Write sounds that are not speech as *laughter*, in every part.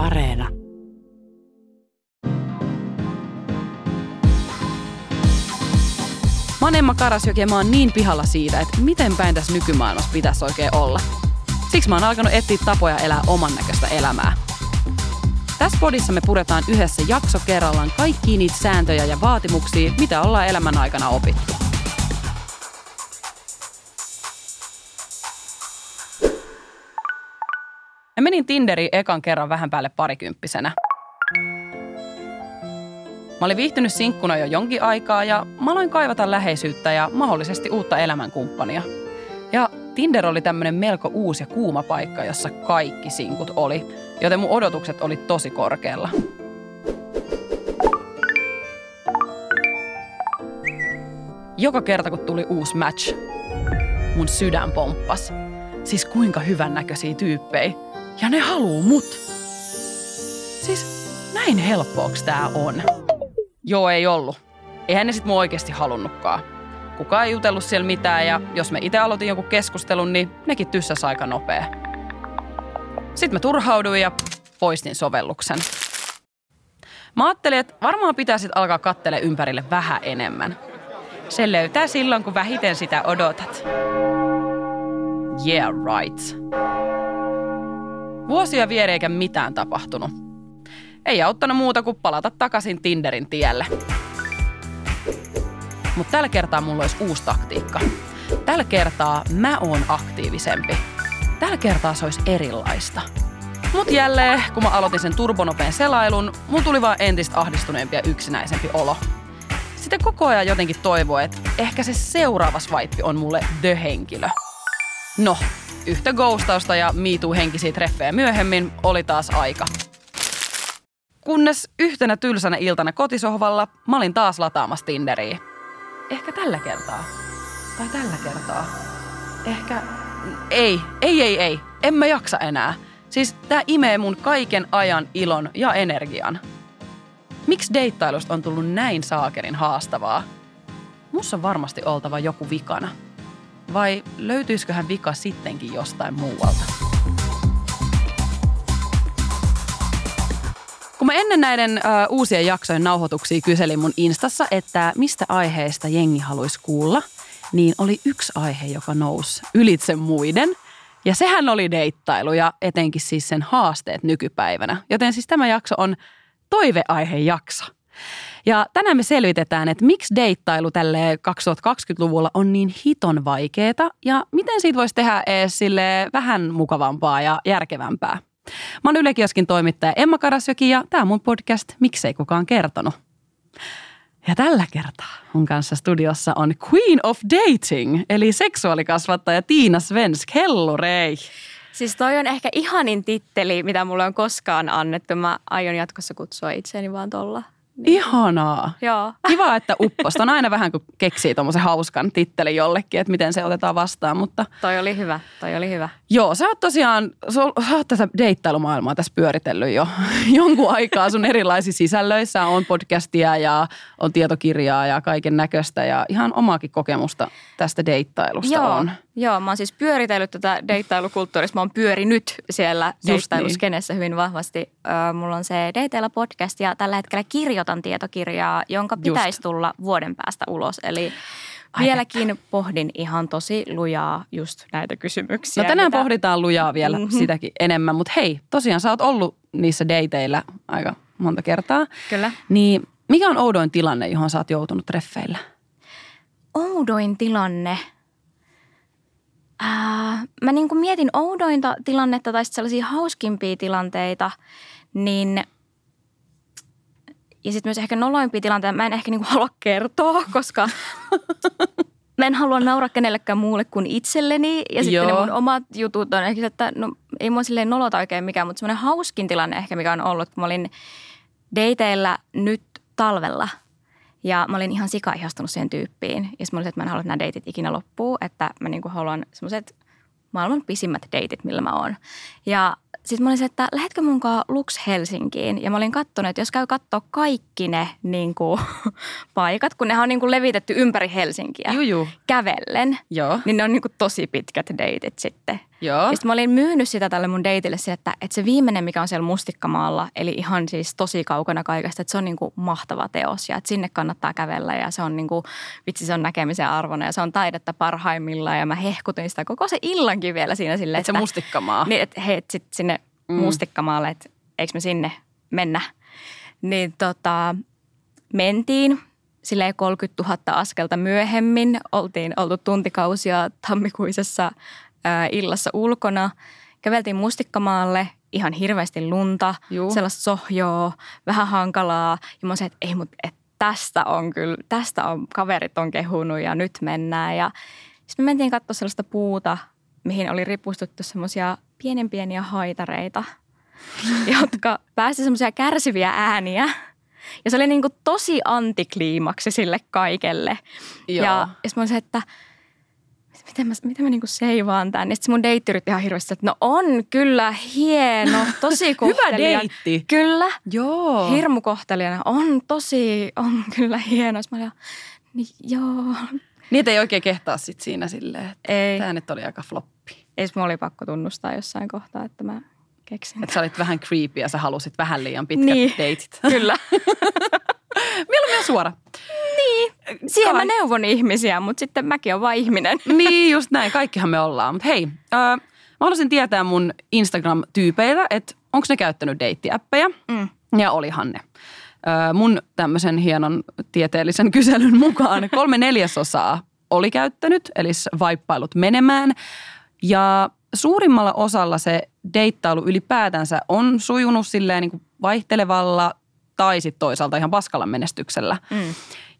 Areena. Mä oon Emma Karasjoki ja mä oon niin pihalla siitä, että miten päin tässä nykymaailmassa pitäisi oikein olla. Siksi mä oon alkanut etsiä tapoja elää oman näköistä elämää. Tässä podissa me puretaan yhdessä jakso kerrallaan kaikki niitä sääntöjä ja vaatimuksia, mitä ollaan elämän aikana opittu. Mä menin Tinderiin ekan kerran vähän päälle parikymppisenä. Mä olin viihtynyt sinkkuna jo jonkin aikaa ja mä aloin kaivata läheisyyttä ja mahdollisesti uutta elämänkumppania. Ja Tinder oli tämmönen melko uusi ja kuuma paikka, jossa kaikki sinkut oli, joten mun odotukset oli tosi korkealla. Joka kerta kun tuli uusi match, mun sydän pomppas. Siis kuinka hyvän näköisiä tyyppejä. Ja ne haluu mut. Siis näin helppoaks tää on. Joo, ei ollut. Eihän ne sit mun oikeasti halunnutkaan. Kukaan ei jutellut siellä mitään ja jos me itse aloitin jonkun keskustelun, niin nekin tyssäs aika nopea. Sitten mä turhauduin ja poistin sovelluksen. Mä ajattelin, että varmaan pitäisi alkaa kattele ympärille vähän enemmän. Se löytää silloin, kun vähiten sitä odotat. Yeah, right. Vuosia vieri eikä mitään tapahtunut. Ei auttanut muuta kuin palata takaisin Tinderin tielle. Mutta tällä kertaa mulla olisi uusi taktiikka. Tällä kertaa mä oon aktiivisempi. Tällä kertaa se olisi erilaista. Mut jälleen, kun mä aloitin sen turbonopeen selailun, mun tuli vaan entistä ahdistuneempi ja yksinäisempi olo. Sitten koko ajan jotenkin toivoi, että ehkä se seuraava swipe on mulle the-henkilö. No, yhtä ghostausta ja miituu henkisiä treffejä myöhemmin oli taas aika. Kunnes yhtenä tylsänä iltana kotisohvalla mä olin taas lataamassa Tinderiä. Ehkä tällä kertaa. Tai tällä kertaa. Ehkä... Ei, ei, ei, ei. En mä jaksa enää. Siis tää imee mun kaiken ajan ilon ja energian. Miksi deittailusta on tullut näin saakerin haastavaa? Mussa on varmasti oltava joku vikana. Vai löytyisiköhän vika sittenkin jostain muualta? Kun mä ennen näiden ö, uusien jaksojen nauhoituksia kyselin mun Instassa, että mistä aiheesta jengi haluaisi kuulla, niin oli yksi aihe, joka nousi ylitse muiden. Ja sehän oli deittailu ja etenkin siis sen haasteet nykypäivänä. Joten siis tämä jakso on toiveaihejakso. Ja tänään me selvitetään, että miksi deittailu tälle 2020-luvulla on niin hiton vaikeeta ja miten siitä voisi tehdä edes sille vähän mukavampaa ja järkevämpää. Mä oon Yle Kioskin toimittaja Emma Karasjoki ja tämä on mun podcast Miksei kukaan kertonut. Ja tällä kertaa mun kanssa studiossa on Queen of Dating, eli seksuaalikasvattaja Tiina Svensk. Hello Rei. Siis toi on ehkä ihanin titteli, mitä mulle on koskaan annettu. Mä aion jatkossa kutsua itseäni vaan tolla. Niin. Ihanaa. Joo. *laughs* Kiva, että upposta. On aina vähän, kun keksii tuommoisen hauskan tittelin jollekin, että miten se otetaan vastaan. Mutta Toi oli hyvä, toi oli hyvä. joo, sä oot tosiaan, sä oot tätä deittailumaailmaa tässä pyöritellyt jo *laughs* jonkun aikaa sun erilaisissa sisällöissä. On podcastia ja on tietokirjaa ja kaiken näköistä ja ihan omaakin kokemusta tästä deittailusta Joo, on. Joo, mä oon siis pyöritellyt tätä deittailukulttuurista. Mä oon pyörinyt siellä niin. deittailuskenessä hyvin vahvasti. Ö, mulla on se Deiteillä podcast ja tällä hetkellä kirjoitan tietokirjaa, jonka pitäisi tulla vuoden päästä ulos. Eli Ai vieläkin pohdin ihan tosi lujaa just näitä kysymyksiä. No tänään mitä- pohditaan lujaa vielä Mhm. mm-hmm. sitäkin enemmän, mutta hei, tosiaan sä oot ollut niissä deiteillä aika monta kertaa. Kyllä. Niin mikä on oudoin tilanne, johon sä oot joutunut treffeillä? oudoin tilanne. Ää, mä niin kuin mietin oudointa tilannetta tai sellaisia hauskimpia tilanteita, niin ja sitten myös ehkä noloimpia tilanteita mä en ehkä niin kuin halua kertoa, koska *laughs* mä en halua nauraa kenellekään muulle kuin itselleni. Ja sitten ne Joo. mun omat jutut on ehkä että no ei mua silleen nolota oikein mikään, mutta semmoinen hauskin tilanne ehkä mikä on ollut, kun mä olin dateilla nyt talvella – ja mä olin ihan sika ihastunut siihen tyyppiin. Ja mä olin, että mä en halua, että nämä deitit ikinä loppuu. Että mä niinku haluan semmoiset maailman pisimmät deitit, millä mä oon. Ja sitten mä olin se, että lähetkö munkaan Lux Helsinkiin? Ja mä olin katsonut, että jos käy katsoa kaikki ne niinku, *laughs* paikat, kun nehän on niinku levitetty ympäri Helsinkiä Juju. kävellen, Joo. niin ne on niinku tosi pitkät deitit sitten. Joo. Ja sitten mä olin myynyt sitä tälle mun deitille sille, että, että se viimeinen, mikä on siellä Mustikkamaalla, eli ihan siis tosi kaukana kaikesta, että se on niin kuin mahtava teos ja että sinne kannattaa kävellä ja se on niin kuin, vitsi se on näkemisen arvona ja se on taidetta parhaimmillaan ja mä hehkutin sitä koko se illankin vielä siinä silleen, että, että se Mustikkamaa. Niin, että hei, sit sinne mm. Mustikkamaalle, että eikö me sinne mennä. Niin tota, mentiin silleen 30 000 askelta myöhemmin. Oltiin oltu tuntikausia tammikuisessa ää, illassa ulkona. Käveltiin Mustikkamaalle, ihan hirveästi lunta, Juu. sellaista sohjoa, vähän hankalaa. Ja mä sanoin, että ei, mutta et tästä on kyllä, tästä on, kaverit on kehunut ja nyt mennään. Ja sitten me mentiin katsoa sellaista puuta, mihin oli ripustuttu semmoisia pienen pieniä haitareita, *laughs* jotka päästi semmoisia kärsiviä ääniä – ja se oli niin kuin tosi antikliimaksi sille kaikelle. Joo. Ja, ja mä olisin, että miten mä, miten mä niinku seivaan tämän. Ja sitten mun deitti yritti ihan hirveästi, että no on kyllä hieno, tosi *laughs* Hyvä deitti. Kyllä. Joo. Hirmu kohtelijana. On tosi, on kyllä hieno. Sitten mä olin, niin joo. Niitä ei oikein kehtaa sit siinä silleen, että ei. tämä nyt oli aika floppi. Ei, mä oli pakko tunnustaa jossain kohtaa, että mä keksin. Että sä olit vähän creepy ja sä halusit vähän liian pitkät niin. deitit. *laughs* Kyllä. *laughs* Mieluummin suora. Niin, siihen Kai. mä neuvon ihmisiä, mutta sitten mäkin olen vain ihminen. *laughs* niin, just näin. Kaikkihan me ollaan. Mutta hei, äh, mä haluaisin tietää mun Instagram-tyypeiltä, että onko ne käyttänyt deittiäppejä. Mm. Ja olihan ne. Äh, mun tämmöisen hienon tieteellisen *laughs* kyselyn mukaan kolme neljäsosaa oli käyttänyt, eli vaippailut menemään. Ja suurimmalla osalla se deittailu ylipäätänsä on sujunut silleen niin kuin vaihtelevalla tai sitten toisaalta ihan paskalla menestyksellä. Mm.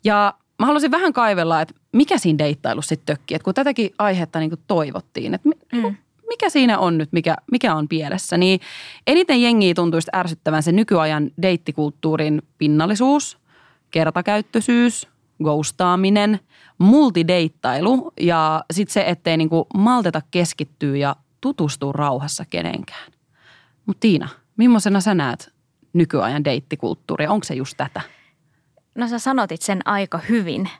Ja mä haluaisin vähän kaivella, että mikä siinä deittailussa sitten tökkii. Että kun tätäkin aihetta niin kuin toivottiin, että mm. mikä siinä on nyt, mikä, mikä on pielessä, niin eniten jengiä tuntuisi ärsyttävän se nykyajan deittikulttuurin pinnallisuus, kertakäyttöisyys, ghostaaminen, multideittailu ja sitten se, ettei niinku malteta keskittyä ja tutustua rauhassa kenenkään. Mutta Tiina, millaisena sä näet nykyajan deittikulttuuria? Onko se just tätä? No sä sanotit sen aika hyvin.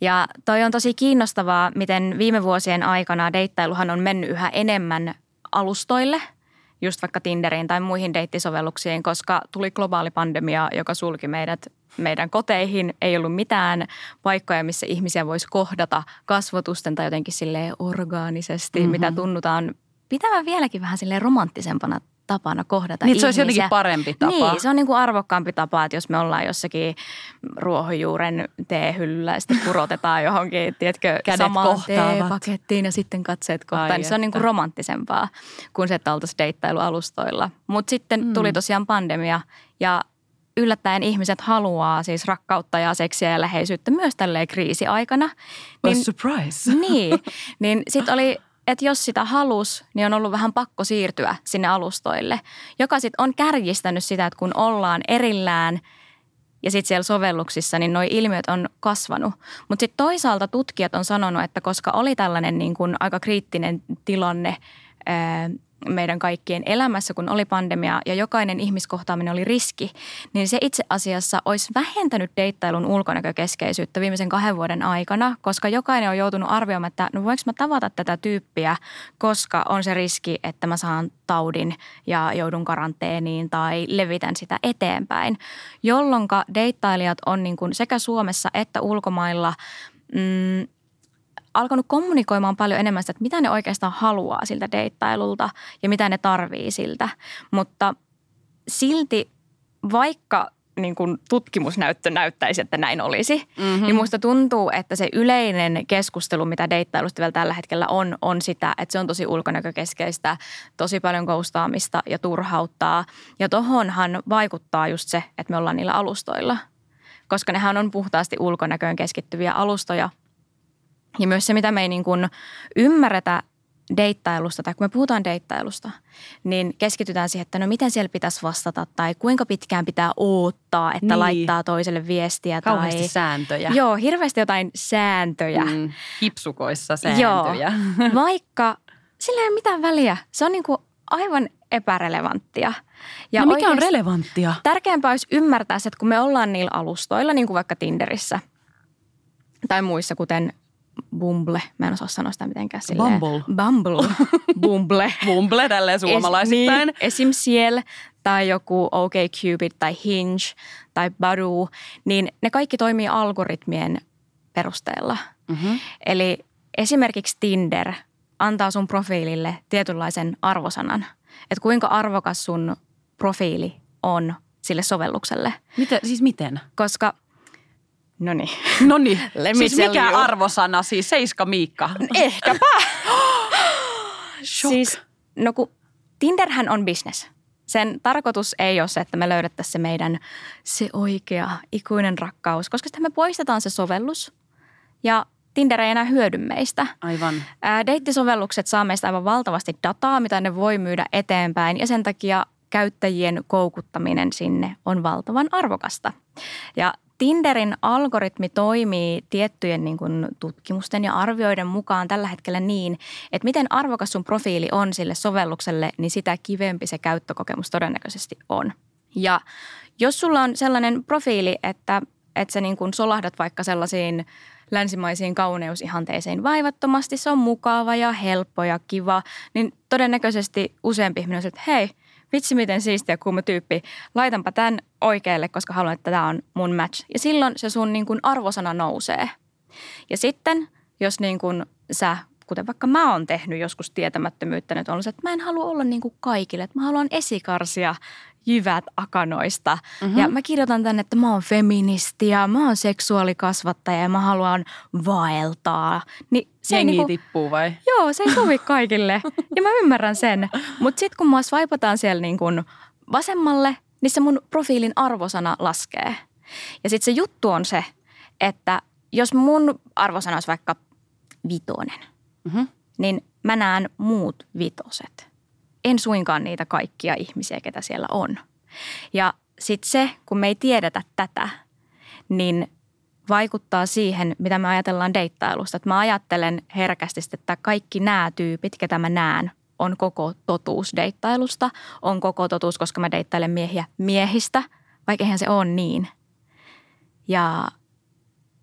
Ja toi on tosi kiinnostavaa, miten viime vuosien aikana deittailuhan on mennyt yhä enemmän alustoille – just vaikka Tinderiin tai muihin deittisovelluksiin, koska tuli globaali pandemia, joka sulki meidät meidän koteihin. Ei ollut mitään paikkoja, missä ihmisiä voisi kohdata kasvotusten tai jotenkin sille orgaanisesti, mm-hmm. mitä tunnutaan pitävän vieläkin vähän sille romanttisempana tapana kohdata niin, ihmisiä. se olisi jotenkin parempi tapa. Niin, se on niin kuin arvokkaampi tapa, että jos me ollaan jossakin ruohonjuuren teehyllyllä ja sitten purotetaan johonkin, tiedätkö, Kädet samaan pakettiin ja sitten katseet kohtaan. Niin se on niin kuin romanttisempaa kuin se, että oltaisiin deittailualustoilla. Mutta sitten mm. tuli tosiaan pandemia ja yllättäen ihmiset haluaa siis rakkautta ja seksiä ja läheisyyttä myös tälleen kriisiaikana. Niin, surprise. Niin, niin sitten oli että jos sitä halus, niin on ollut vähän pakko siirtyä sinne alustoille, joka sitten on kärjistänyt sitä, että kun ollaan erillään ja sitten siellä sovelluksissa, niin nuo ilmiöt on kasvanut. Mutta sitten toisaalta tutkijat on sanonut, että koska oli tällainen niin kuin aika kriittinen tilanne meidän kaikkien elämässä, kun oli pandemia ja jokainen ihmiskohtaaminen oli riski, niin se itse asiassa olisi vähentänyt deittailun ulkonäkökeskeisyyttä viimeisen kahden vuoden aikana, koska jokainen on joutunut arvioimaan, että no voinko mä tavata tätä tyyppiä, koska on se riski, että mä saan taudin ja joudun karanteeniin tai levitän sitä eteenpäin, jolloin deittailijat on niin kuin sekä Suomessa että ulkomailla mm, alkanut kommunikoimaan paljon enemmän sitä, että mitä ne oikeastaan haluaa siltä deittailulta ja mitä ne tarvii siltä. Mutta silti vaikka niin kuin tutkimusnäyttö näyttäisi, että näin olisi, mm-hmm. niin musta tuntuu, että se yleinen keskustelu, mitä deittailusta vielä tällä hetkellä on, on sitä, että se on tosi ulkonäkökeskeistä, tosi paljon koustaamista ja turhauttaa. Ja tohonhan vaikuttaa just se, että me ollaan niillä alustoilla, koska nehän on puhtaasti ulkonäköön keskittyviä alustoja – ja myös se, mitä me ei niin kuin ymmärretä deittailusta tai kun me puhutaan deittailusta, niin keskitytään siihen, että no miten siellä pitäisi vastata tai kuinka pitkään pitää odottaa, että niin. laittaa toiselle viestiä. Kauheasti tai, sääntöjä. Joo, hirveästi jotain sääntöjä. Mm, hipsukoissa *laughs* sääntöjä. Joo, *laughs* vaikka sillä ei ole mitään väliä. Se on niin kuin aivan epärelevanttia. Ja no mikä on relevanttia? Tärkeämpää olisi ymmärtää että kun me ollaan niillä alustoilla, niin kuin vaikka Tinderissä tai muissa, kuten Bumble. Mä en osaa sanoa sitä mitenkään silleen. Bumble. Bumble. *laughs* Bumble. Bumble tälleen suomalaisittain. niin, esim. Ciel tai joku OkCupid tai Hinge tai Badoo, niin ne kaikki toimii algoritmien perusteella. Mm-hmm. Eli esimerkiksi Tinder antaa sun profiilille tietynlaisen arvosanan, että kuinka arvokas sun profiili on sille sovellukselle. Miten, siis miten? Koska, no niin, No niin, *laughs* siis mikä you. arvosana, siis Seiska Miikka? ehkäpä. *gasps* Shock. Siis, no kun Tinderhän on business. Sen tarkoitus ei ole se, että me löydettäisiin se meidän se oikea ikuinen rakkaus, koska sitten me poistetaan se sovellus ja Tinder ei enää hyödy meistä. Aivan. Ää, Deittisovellukset saa meistä aivan valtavasti dataa, mitä ne voi myydä eteenpäin ja sen takia käyttäjien koukuttaminen sinne on valtavan arvokasta. Ja Tinderin algoritmi toimii tiettyjen niin kuin tutkimusten ja arvioiden mukaan tällä hetkellä niin, että miten arvokas sun profiili on sille sovellukselle, niin sitä kivempi se käyttökokemus todennäköisesti on. Ja jos sulla on sellainen profiili, että, että sä niin kuin solahdat vaikka sellaisiin länsimaisiin kauneusihanteisiin vaivattomasti, se on mukava ja helppo ja kiva, niin todennäköisesti useampi ihminen on että hei, vitsi miten siistiä kuuma tyyppi, laitanpa tämän oikealle, koska haluan, että tämä on mun match. Ja silloin se sun niin kuin arvosana nousee. Ja sitten, jos niin kuin sä, kuten vaikka mä oon tehnyt joskus tietämättömyyttä, nyt on se, että mä en halua olla niin kuin kaikille, että mä haluan esikarsia jyvät akanoista. Mm-hmm. Ja mä kirjoitan tänne, että mä oon feministi ja mä oon seksuaalikasvattaja ja mä haluan vaeltaa. Niin se Jengi niinku, tippuu vai? Joo, se ei sovi *laughs* kaikille. Ja mä ymmärrän sen. Mutta sitten kun mua swipataan siellä niin kun vasemmalle, niin se mun profiilin arvosana laskee. Ja sitten se juttu on se, että jos mun arvosana olisi vaikka vitonen, Mm-hmm. niin mä näen muut vitoset. En suinkaan niitä kaikkia ihmisiä, ketä siellä on. Ja sitten se, kun me ei tiedetä tätä, niin vaikuttaa siihen, mitä me ajatellaan deittailusta. Että mä ajattelen herkästi, että kaikki nämä tyypit, ketä mä näen, on koko totuus deittailusta. On koko totuus, koska mä deittailen miehiä miehistä, vaikka eihän se ole niin. Ja,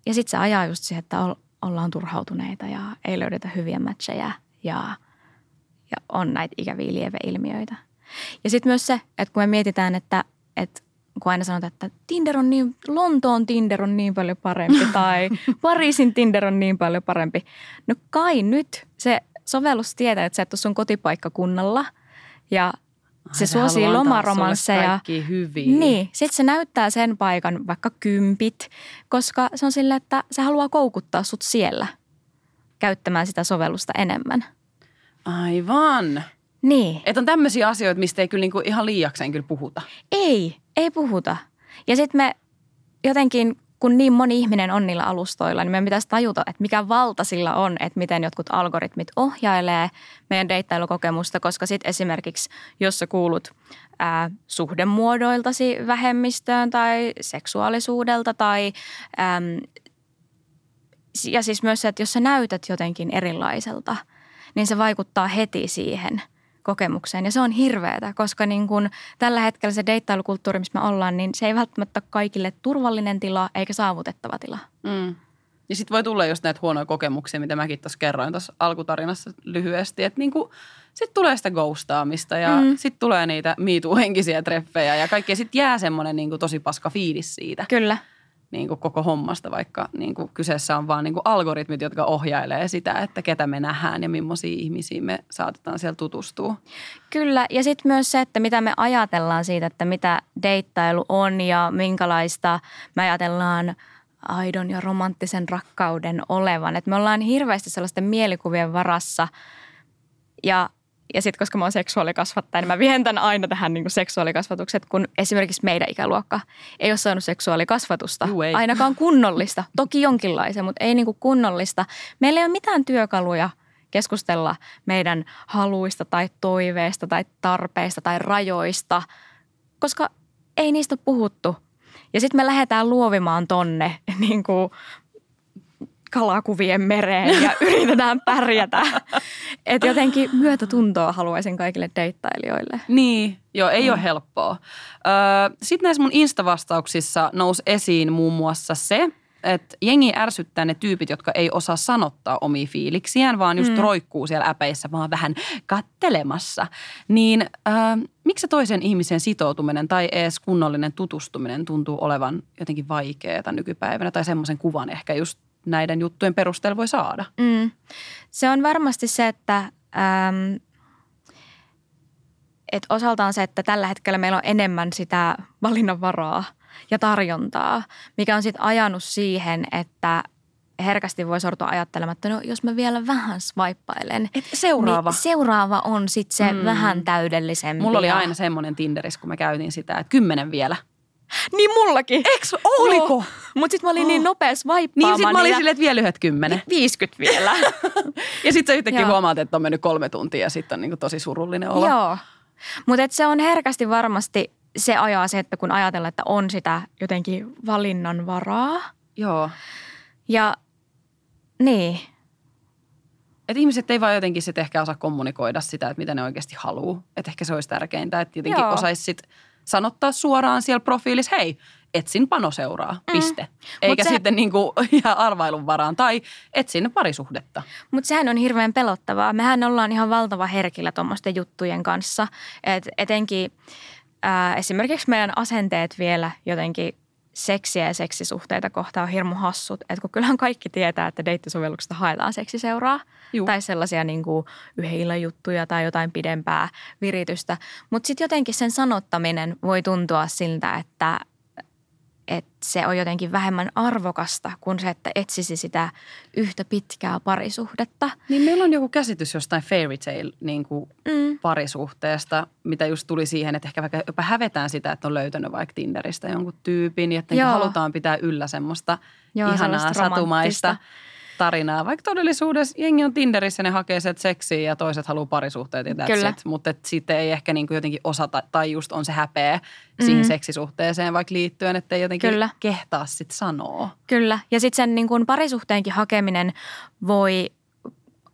ja sitten se ajaa just siihen, että ollaan turhautuneita ja ei löydetä hyviä matcheja ja, ja on näitä ikäviä lieveilmiöitä. Ja sitten myös se, että kun me mietitään, että, että kun aina sanotaan, että Tinder on niin, Lontoon Tinder on niin paljon parempi *laughs* tai Pariisin Tinder on niin paljon parempi. No kai nyt se sovellus tietää, että sä et ole sun kotipaikkakunnalla ja se suosii lomaromansseja. Hyviä. Niin, sitten se näyttää sen paikan vaikka kympit, koska se on sille, että se haluaa koukuttaa sut siellä käyttämään sitä sovellusta enemmän. Aivan. Niin. Että on tämmöisiä asioita, mistä ei kyllä niinku ihan liiakseen kyllä puhuta. Ei, ei puhuta. Ja sitten me jotenkin, kun niin moni ihminen on niillä alustoilla, niin meidän pitäisi tajuta, että mikä valta sillä on, että miten jotkut algoritmit ohjailee meidän deittailukokemusta, koska sitten esimerkiksi, jos sä kuulut ää, suhdemuodoiltasi vähemmistöön tai seksuaalisuudelta tai äm, ja siis myös se, että jos sä näytät jotenkin erilaiselta, niin se vaikuttaa heti siihen kokemukseen. Ja se on hirveätä, koska niin kun tällä hetkellä se deittailukulttuuri, missä me ollaan, niin se ei välttämättä kaikille turvallinen tila eikä saavutettava tila. Mm. Ja sitten voi tulla just näitä huonoja kokemuksia, mitä mäkin tuossa kerroin tuossa alkutarinassa lyhyesti. Että niinku, sitten tulee sitä ghostaamista ja Mm. sitten tulee niitä miituu-henkisiä treffejä ja kaikkea. Sitten jää semmoinen niinku tosi paska fiilis siitä Kyllä. Niinku koko hommasta, vaikka niinku kyseessä on vaan niinku algoritmit, jotka ohjailee sitä, että ketä me nähdään ja millaisia ihmisiä me saatetaan siellä tutustua. Kyllä, ja sitten myös se, että mitä me ajatellaan siitä, että mitä deittailu on ja minkälaista me ajatellaan aidon ja romanttisen rakkauden olevan. Että me ollaan hirveästi sellaisten mielikuvien varassa ja ja sitten koska mä oon seksuaalikasvattaja, niin mä vien tämän aina tähän niin seksuaalikasvatukset, kun esimerkiksi meidän ikäluokka ei ole saanut seksuaalikasvatusta. Juu, ei. Ainakaan kunnollista. Toki jonkinlaisen, mutta ei niin kunnollista. Meillä ei ole mitään työkaluja keskustella meidän haluista tai toiveista tai tarpeista tai rajoista, koska ei niistä ole puhuttu. Ja sitten me lähdetään luovimaan tonne *laughs* niin kuin kalakuvien mereen ja *laughs* yritetään pärjätä. Että jotenkin myötätuntoa haluaisin kaikille deittailijoille. Niin, joo, ei mm. ole helppoa. Sitten näissä mun Insta-vastauksissa nousi esiin muun muassa se, että jengi ärsyttää ne tyypit, jotka ei osaa sanottaa omia fiiliksiään, vaan just mm. roikkuu siellä äpeissä vaan vähän kattelemassa. Niin äh, miksi se toisen ihmisen sitoutuminen tai edes kunnollinen tutustuminen tuntuu olevan jotenkin vaikeaa nykypäivänä tai semmoisen kuvan ehkä just näiden juttujen perusteella voi saada? Mm. Se on varmasti se, että ähm, et osaltaan se, että tällä hetkellä meillä on enemmän sitä valinnanvaraa ja tarjontaa, mikä on sitten ajanut siihen, että herkästi voi sortua ajattelemaan, että no jos mä vielä vähän swipeilen. Et seuraava. Niin seuraava on sitten se mm. vähän täydellisempi. Mulla oli aina semmoinen Tinderissä, kun mä käytin sitä, että kymmenen vielä. Niin mullakin. Eikö oliko? Mutta sitten mä olin oh. niin nopea swipaamaan. Niin sit mä olin silleen, että vielä yhdet kymmenen. 50 vielä. *laughs* ja sitten sä yhtäkkiä huomaat, että on mennyt kolme tuntia ja sitten on niinku tosi surullinen olo. Joo. Mutta se on herkästi varmasti se ajaa se, että kun ajatellaan, että on sitä jotenkin valinnanvaraa. Joo. Ja niin. Että ihmiset ei vaan jotenkin sitten ehkä osaa kommunikoida sitä, että mitä ne oikeasti haluaa. Että ehkä se olisi tärkeintä, että jotenkin Joo. osaisi sit sanottaa suoraan siellä profiilissa, hei, etsin panoseuraa, mm. piste. Mm. Eikä se... sitten niin kuin *laughs* ihan arvailun varaan tai etsin parisuhdetta. Mutta sehän on hirveän pelottavaa. Mehän ollaan ihan valtava herkillä tuommoisten juttujen kanssa. Et etenkin ää, esimerkiksi meidän asenteet vielä jotenkin seksiä ja seksisuhteita kohtaan on hirmu hassut. Että kun kyllähän kaikki tietää, että deittisovelluksesta haetaan seksiseuraa Juh. tai sellaisia niin kuin yhden juttuja tai jotain pidempää viritystä. Mutta sitten jotenkin sen sanottaminen voi tuntua siltä, että että se on jotenkin vähemmän arvokasta kuin se, että etsisi sitä yhtä pitkää parisuhdetta. Niin meillä on joku käsitys jostain fairy tale niin kuin mm. parisuhteesta, mitä just tuli siihen, että ehkä vaikka jopa hävetään sitä, että on löytänyt vaikka Tinderistä jonkun tyypin, että niin halutaan pitää yllä semmoista Joo, ihanaa satumaista tarinaa. Vaikka todellisuudessa jengi on Tinderissä, ne hakee sieltä seksiä ja toiset haluaa parisuhteet ja Kyllä. It. Mutta sitten ei ehkä niinku jotenkin osata tai just on se häpeä siihen mm. seksisuhteeseen vaikka liittyen, että ei jotenkin Kyllä. kehtaa sitten sanoa. Kyllä. Ja sitten sen niin kuin parisuhteenkin hakeminen voi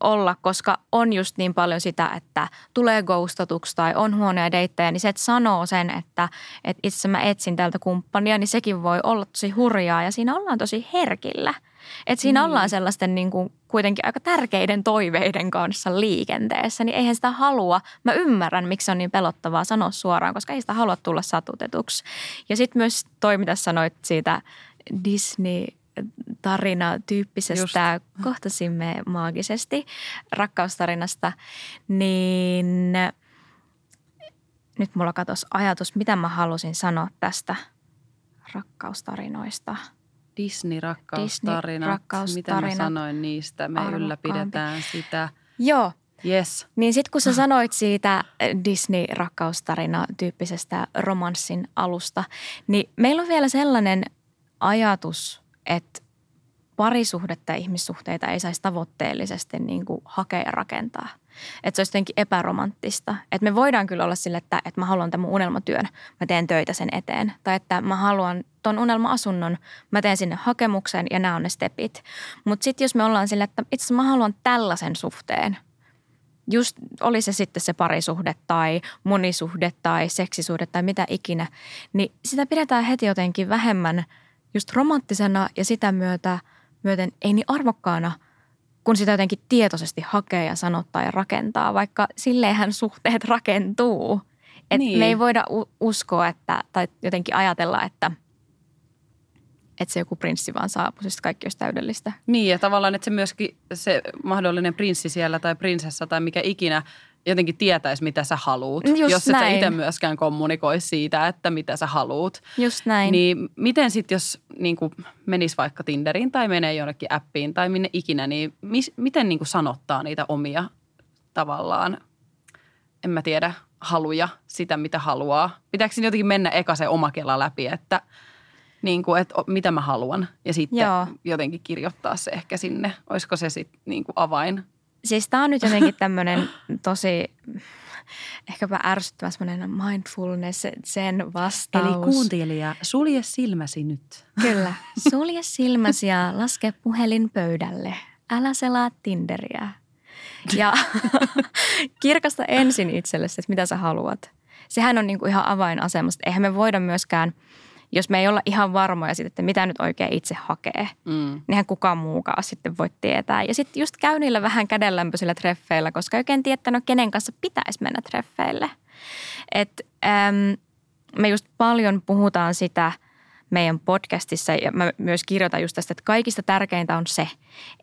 olla, koska on just niin paljon sitä, että tulee ghostatuksi tai on huonoja deittejä, niin se, että sanoo sen, että, että itse mä etsin tältä kumppania, niin sekin voi olla tosi hurjaa ja siinä ollaan tosi herkillä – et siinä mm. ollaan sellaisten niin kuin kuitenkin aika tärkeiden toiveiden kanssa liikenteessä, niin eihän sitä halua. Mä ymmärrän, miksi on niin pelottavaa sanoa suoraan, koska ei sitä halua tulla satutetuksi. Ja sitten myös toi, mitä sanoit siitä Disney tarina tyyppisestä Just. kohtasimme maagisesti rakkaustarinasta, niin nyt mulla katos ajatus, mitä mä halusin sanoa tästä rakkaustarinoista – Disney-rakkaustarinat. Disney Mitä mä sanoin niistä? Me arvokkaampi. ylläpidetään sitä. Joo. Yes. Niin sitten kun sä *laughs* sanoit siitä Disney-rakkaustarina-tyyppisestä romanssin alusta, niin meillä on vielä sellainen ajatus, että parisuhdetta ja ihmissuhteita ei saisi tavoitteellisesti niin kuin hakea ja rakentaa. Että se olisi jotenkin epäromanttista. Että me voidaan kyllä olla sille, että, että mä haluan tämän mun unelmatyön, mä teen töitä sen eteen. Tai että mä haluan ton unelma-asunnon, mä teen sinne hakemuksen ja nämä on ne stepit. Mutta sitten jos me ollaan sille, että itse asiassa mä haluan tällaisen suhteen, just oli se sitten se parisuhde tai monisuhde tai seksisuhde tai mitä ikinä, niin sitä pidetään heti jotenkin vähemmän just romanttisena ja sitä myötä – myöten ei niin arvokkaana, kun sitä jotenkin tietoisesti hakee ja sanottaa ja rakentaa, vaikka silleenhän suhteet rakentuu. Et niin. Me ei voida uskoa että, tai jotenkin ajatella, että, että se joku prinssi vaan saapuu, siis kaikki olisi täydellistä. Niin ja tavallaan, että se myöskin se mahdollinen prinssi siellä tai prinsessa tai mikä ikinä jotenkin tietäisi, mitä sä haluut. Just jos et sä itse myöskään kommunikoi siitä, että mitä sä haluut. Just näin. Niin miten sitten, jos niin menisi vaikka Tinderiin tai menee jonnekin appiin tai minne ikinä, niin mis, miten niin sanottaa niitä omia tavallaan, en mä tiedä, haluja, sitä mitä haluaa? Pitääkö siinä jotenkin mennä eka se oma kela läpi, että niin kuin, että mitä mä haluan ja sitten Joo. jotenkin kirjoittaa se ehkä sinne. Olisiko se sitten niin avain Siis tämä on nyt jotenkin *laughs* tämmöinen tosi ehkäpä ärsyttävä semmoinen mindfulness, sen vastaus. Eli kuuntelija, sulje silmäsi nyt. Kyllä, *laughs* sulje silmäsi ja laske puhelin pöydälle. Älä selaa Tinderiä. Ja *laughs* kirkasta ensin itsellesi, että mitä sä haluat. Sehän on niinku ihan avainasemasta. Eihän me voida myöskään jos me ei olla ihan varmoja siitä, että mitä nyt oikein itse hakee, mm. niinhän kukaan muukaan sitten voi tietää. Ja sitten just käy niillä vähän kädenlämpöisillä treffeillä, koska oikein tiedä, että no kenen kanssa pitäisi mennä treffeille. Et, äm, me just paljon puhutaan sitä meidän podcastissa ja mä myös kirjoitan just tästä, että kaikista tärkeintä on se,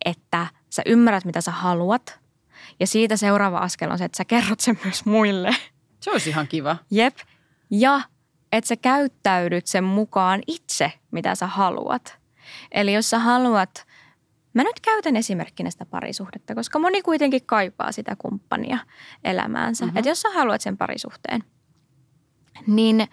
että sä ymmärrät, mitä sä haluat. Ja siitä seuraava askel on se, että sä kerrot sen myös muille. Se olisi ihan kiva. Jep. Ja että sä käyttäydyt sen mukaan itse, mitä sä haluat. Eli jos sä haluat, mä nyt käytän esimerkkinä sitä parisuhdetta, koska moni kuitenkin kaipaa sitä kumppania elämäänsä. Mm-hmm. Että jos sä haluat sen parisuhteen, niin –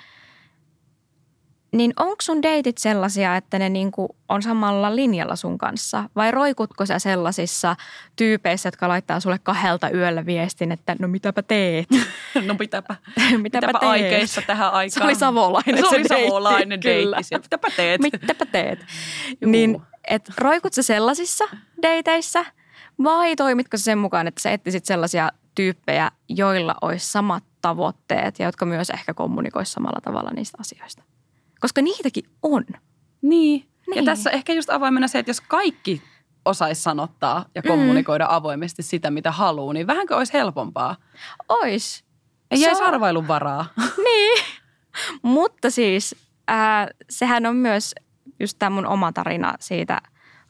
niin onko sun deitit sellaisia, että ne niinku on samalla linjalla sun kanssa? Vai roikutko sä sellaisissa tyypeissä, jotka laittaa sulle kahdelta yöllä viestin, että no mitäpä teet? *laughs* no mitäpä, *laughs* mitäpä, mitäpä teet? aikeissa tähän aikaan. Se oli savolainen *laughs* se, se oli savolainen deitti. Mitäpä teet? mitäpä teet? niin, et roikut sä sellaisissa deiteissä vai toimitko sä sen mukaan, että sä etsisit sellaisia tyyppejä, joilla olisi samat tavoitteet ja jotka myös ehkä kommunikoisivat samalla tavalla niistä asioista? Koska niitäkin on. Niin. niin. Ja tässä ehkä just avoimena se, että jos kaikki osaisi sanottaa ja mm. kommunikoida mm. avoimesti sitä, mitä haluaa, niin vähänkö olisi helpompaa? Ois. Ei jäisi on... arvailun varaa. *laughs* niin. Mutta siis äh, sehän on myös just tämä mun oma tarina siitä,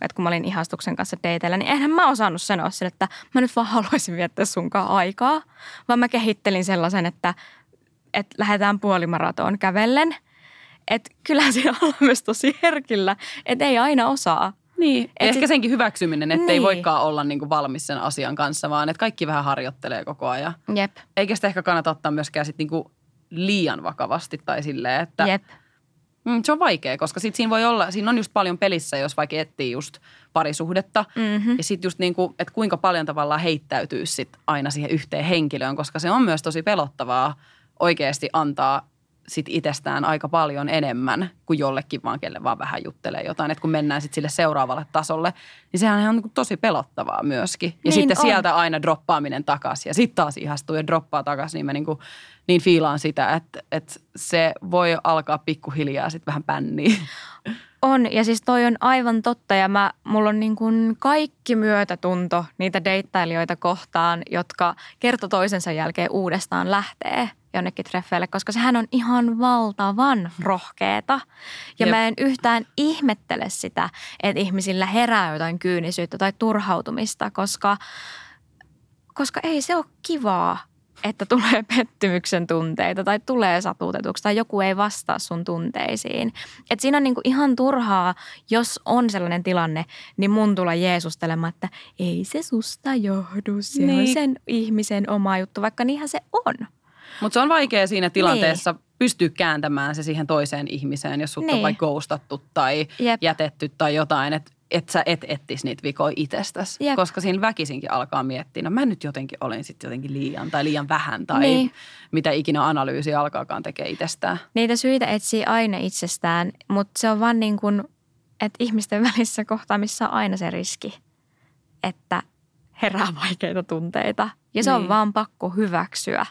että kun mä olin ihastuksen kanssa dateilla, niin eihän mä osannut sanoa sille, että mä nyt vaan haluaisin viettää sunkaan aikaa. Vaan mä kehittelin sellaisen, että, että lähdetään puolimaratoon kävellen – että kyllä siellä *laughs* on myös tosi herkillä, että ei aina osaa. Niin, et ehkä senkin hyväksyminen, että niin. ei voikaan olla niinku valmis sen asian kanssa, vaan että kaikki vähän harjoittelee koko ajan. Jep. Eikä sitä ehkä kannata ottaa myöskään sit niinku liian vakavasti tai silleen, että Jep. Mm, se on vaikea, koska sit siinä voi olla, siinä on just paljon pelissä, jos vaikka etsii just parisuhdetta. Mm-hmm. Ja sitten just niinku, että kuinka paljon tavallaan heittäytyy sit aina siihen yhteen henkilöön, koska se on myös tosi pelottavaa oikeasti antaa sit itsestään aika paljon enemmän kuin jollekin vaan, kelle vaan vähän juttelee jotain. Että kun mennään sitten sille seuraavalle tasolle, niin sehän on niin tosi pelottavaa myöskin. Ja niin sitten on. sieltä aina droppaaminen takaisin ja sitten taas ihastuu ja droppaa takaisin, niin mä niin, kuin, niin fiilaan sitä, että, että se voi alkaa pikkuhiljaa sitten vähän pänniä. On ja siis toi on aivan totta ja mä, mulla on niin kuin kaikki myötätunto niitä deittailijoita kohtaan, jotka kerta toisensa jälkeen uudestaan lähtee jonnekin treffeille, koska sehän on ihan valtavan rohkeeta. Ja Jep. mä en yhtään ihmettele sitä, että ihmisillä herää jotain kyynisyyttä tai turhautumista, koska, koska ei se ole kivaa että tulee *laughs* pettymyksen tunteita tai tulee satutetuksi tai joku ei vastaa sun tunteisiin. Et siinä on niinku ihan turhaa, jos on sellainen tilanne, niin mun tulla Jeesustelemaan, että ei se susta johdu, se niin. on sen ihmisen oma juttu, vaikka niinhän se on. Mutta se on vaikea siinä tilanteessa niin. pystyä kääntämään se siihen toiseen ihmiseen, jos sut niin. on vaikka ghostattu tai Jep. jätetty tai jotain. Että että sä et ettisi niitä vikoja itsestäsi. Jep. Koska siinä väkisinkin alkaa miettiä, no mä nyt jotenkin olin sitten jotenkin liian tai liian vähän tai niin. mitä ikinä analyysi alkaakaan tekee itsestään. Niitä syitä etsii aina itsestään, mutta se on vaan niin kuin, että ihmisten *laughs* välissä kohtaamissa on aina se riski, että herää vaikeita tunteita. Ja se niin. on vaan pakko hyväksyä,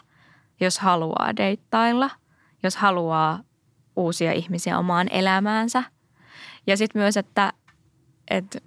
jos haluaa deittailla, jos haluaa uusia ihmisiä omaan elämäänsä. Ja sitten myös, että että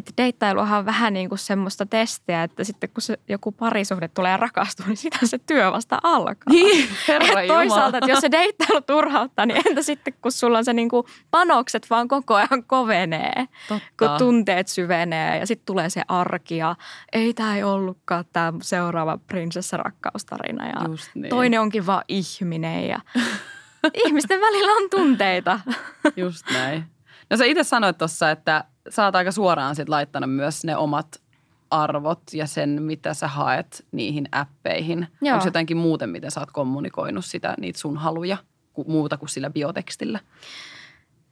että deittailuhan on vähän niin kuin semmoista testiä, että sitten kun se joku parisuhde tulee rakastua, niin sitä se työ vasta alkaa. Niin, herra Toisaalta, että jos se deittailu turhauttaa, niin entä sitten kun sulla on se niin kuin panokset vaan koko ajan kovenee, Totta. kun tunteet syvenee ja sitten tulee se arki ja ei tämä ei ollutkaan tämä seuraava prinsessarakkaustarinä ja niin. toinen onkin vaan ihminen ja *laughs* ihmisten välillä on tunteita. Just näin. No sä itse sanoit tuossa, että sä oot aika suoraan sit laittanut myös ne omat arvot ja sen, mitä sä haet niihin appeihin. Joo. Onko jotenkin muuten, miten sä oot kommunikoinut sitä, niitä sun haluja, muuta kuin sillä biotekstillä?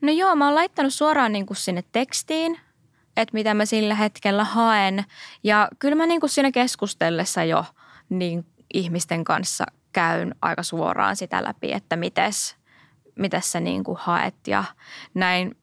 No joo, mä oon laittanut suoraan niin kuin sinne tekstiin, että mitä mä sillä hetkellä haen. Ja kyllä mä niin kuin siinä keskustellessa jo niin ihmisten kanssa käyn aika suoraan sitä läpi, että mites, mites sä niin kuin haet ja näin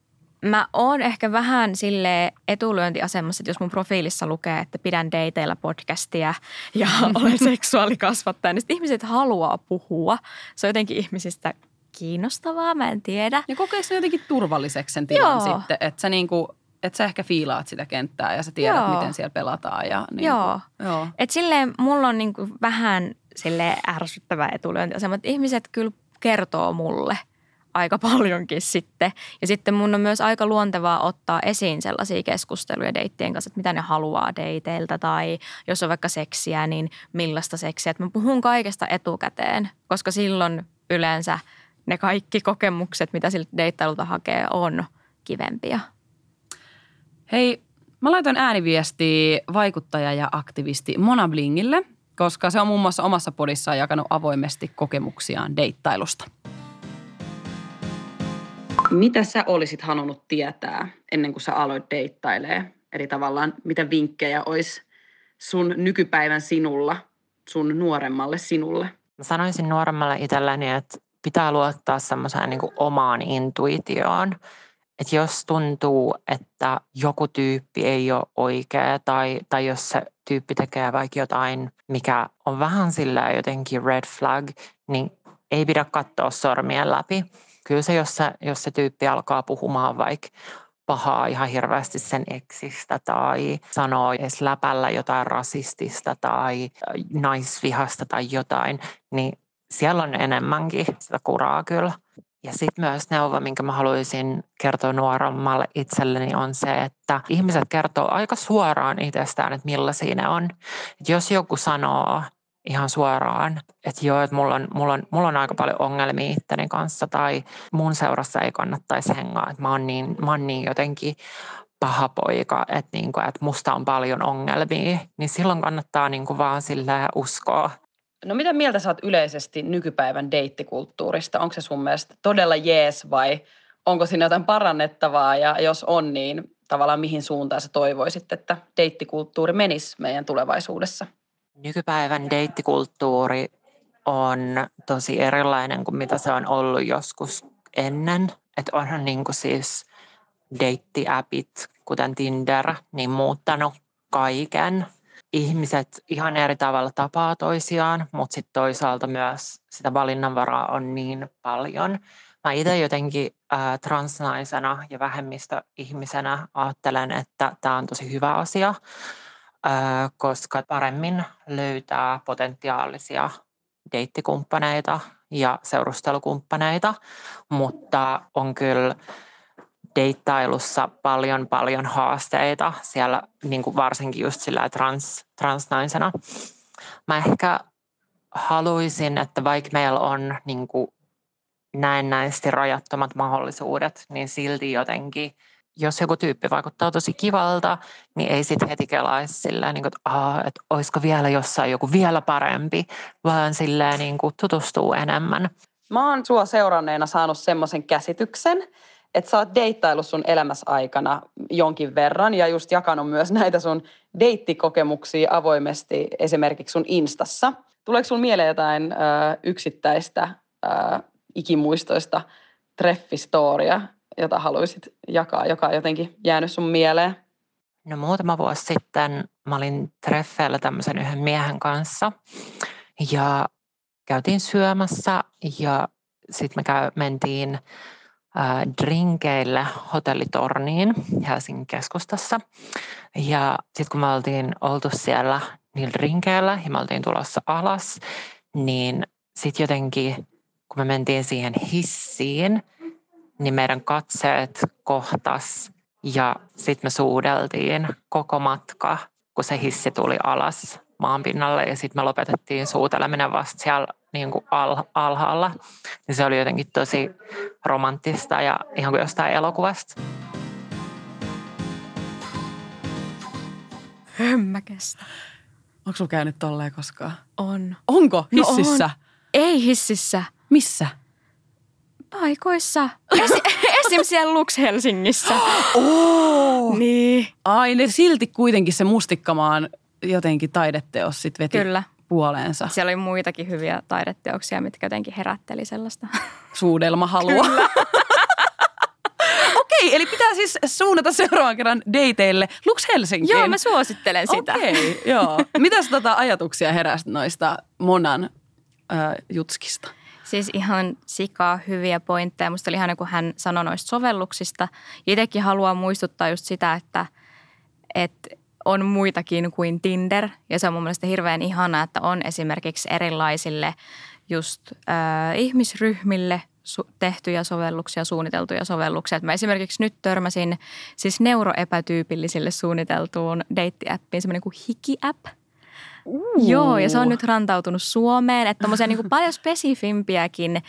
mä oon ehkä vähän sille etulyöntiasemassa, että jos mun profiilissa lukee, että pidän dateilla podcastia ja *laughs* olen seksuaalikasvattaja, niin ihmiset haluaa puhua. Se on jotenkin ihmisistä kiinnostavaa, mä en tiedä. Ja kokee sen jotenkin turvalliseksi sen tilan Joo. sitten, että sä niinku, että sä ehkä fiilaat sitä kenttää ja sä tiedät, Joo. miten siellä pelataan. Ja niinku, Joo. joo. Et silleen mulla on niinku vähän sille ärsyttävä etulyöntiasema, että ihmiset kyllä kertoo mulle aika *laughs* paljonkin sitten. Ja sitten mun on myös aika luontevaa ottaa esiin sellaisia keskusteluja deittien kanssa, että mitä ne haluaa deiteiltä tai jos on vaikka seksiä, niin millaista seksiä. Että mä puhun kaikesta etukäteen, koska silloin yleensä ne kaikki kokemukset, mitä siltä deittailulta hakee, on kivempia. Hei, mä laitoin ääniviestiä vaikuttaja ja aktivisti Mona Blingille, koska se on muun muassa omassa podissaan jakanut avoimesti kokemuksiaan deittailusta. Mitä sä olisit halunnut tietää ennen kuin sä aloit deittailee? Eli tavallaan mitä vinkkejä olisi sun nykypäivän sinulla, sun nuoremmalle sinulle? Mä sanoisin nuoremmalle itselleni, että pitää luottaa semmoiseen niin omaan intuitioon. Että jos tuntuu, että joku tyyppi ei ole oikea tai, tai jos se tyyppi tekee vaikka jotain, mikä on vähän sillä jotenkin red flag, niin ei pidä katsoa sormien läpi. Kyllä se, jos se, jos se tyyppi alkaa puhumaan vaikka pahaa ihan hirveästi sen eksistä tai sanoo edes läpällä jotain rasistista tai naisvihasta tai jotain, niin siellä on enemmänkin sitä kuraa kyllä. Ja sitten myös neuvo, minkä mä haluaisin kertoa nuoremmalle itselleni on se, että ihmiset kertoo aika suoraan itsestään, että millaisia ne on. Et jos joku sanoo ihan suoraan, että joo, että mulla on, mulla, on, mulla on aika paljon ongelmia itteni kanssa tai mun seurassa ei kannattaisi hengaa, että mä oon niin, mä oon niin jotenkin paha poika, että, niinku, että musta on paljon ongelmia, niin silloin kannattaa niinku vaan sillä uskoa. No mitä mieltä oot yleisesti nykypäivän deittikulttuurista? Onko se sun mielestä todella jees vai onko siinä jotain parannettavaa ja jos on, niin tavallaan mihin suuntaan sä toivoisit, että deittikulttuuri menisi meidän tulevaisuudessa? Nykypäivän deittikulttuuri on tosi erilainen kuin mitä se on ollut joskus ennen. Että onhan niin kuin siis deittiäpit, kuten Tinder, niin muuttanut kaiken. Ihmiset ihan eri tavalla tapaa toisiaan, mutta sitten toisaalta myös sitä valinnanvaraa on niin paljon. Mä itse jotenkin äh, transnaisena ja vähemmistöihmisenä ajattelen, että tämä on tosi hyvä asia, koska paremmin löytää potentiaalisia deittikumppaneita ja seurustelukumppaneita, mutta on kyllä deittailussa paljon paljon haasteita siellä niin kuin varsinkin just sillä trans, transnaisena. Mä ehkä haluaisin, että vaikka meillä on niin kuin näennäisesti rajattomat mahdollisuudet, niin silti jotenkin, jos joku tyyppi vaikuttaa tosi kivalta, niin ei sitten heti kelaisi sillä, niin että, Aa, että olisiko vielä jossain joku vielä parempi, vaan silleen niin kuin tutustuu enemmän. Mä oon sua seuranneena saanut semmoisen käsityksen, että sä oot deittaillut sun elämässä aikana jonkin verran ja just jakanut myös näitä sun deittikokemuksia avoimesti esimerkiksi sun Instassa. Tuleeko sun mieleen jotain ö, yksittäistä ö, ikimuistoista treffistooria, jota haluaisit jakaa, joka on jotenkin jäänyt sun mieleen? No muutama vuosi sitten mä olin treffeillä tämmöisen yhden miehen kanssa ja käytiin syömässä ja sitten me käy, mentiin äh, drinkeille hotellitorniin Helsingin keskustassa. Ja sitten kun me oltiin oltu siellä niillä drinkeillä ja me oltiin tulossa alas, niin sitten jotenkin kun me mentiin siihen hissiin, niin meidän katseet kohtas ja sitten me suudeltiin koko matka, kun se hissi tuli alas maan pinnalle ja sitten me lopetettiin suuteleminen vasta siellä niin kuin al- alhaalla. Niin se oli jotenkin tosi romanttista ja ihan kuin jostain elokuvasta. Hömmäkestä. Onko sulla käynyt tolleen koskaan? On. Onko? No Hississä? on. Ei hississä. Missä? Paikoissa. Esi- *laughs* esim. siellä Lux Helsingissä. *gasps* Oh. niin. Ai, ne silti kuitenkin se mustikkamaan jotenkin taideteos sit veti Kyllä. puoleensa. Siellä oli muitakin hyviä taideteoksia, mitkä jotenkin herätteli sellaista. *laughs* Suudelmahalua. *laughs* Okei, eli pitää siis suunnata seuraavan kerran dateille Lux Helsinkiin. Joo, mä suosittelen sitä. Okei, joo. Mitäs tota ajatuksia heräsi noista Monan äh, jutskista? Siis ihan sikaa hyviä pointteja. Musta oli ihana, kun hän sanoi noista sovelluksista. Itsekin haluaa muistuttaa just sitä, että, että on muitakin kuin Tinder. Ja se on mun mielestä hirveän ihana, että on esimerkiksi erilaisille just äh, ihmisryhmille tehtyjä sovelluksia, suunniteltuja sovelluksia. mä esimerkiksi nyt törmäsin siis neuroepätyypillisille suunniteltuun deittiäppiin, semmoinen kuin Hiki-app. Uh. Joo, ja se on nyt rantautunut Suomeen, että tommosia niin paljon spesifimpiäkin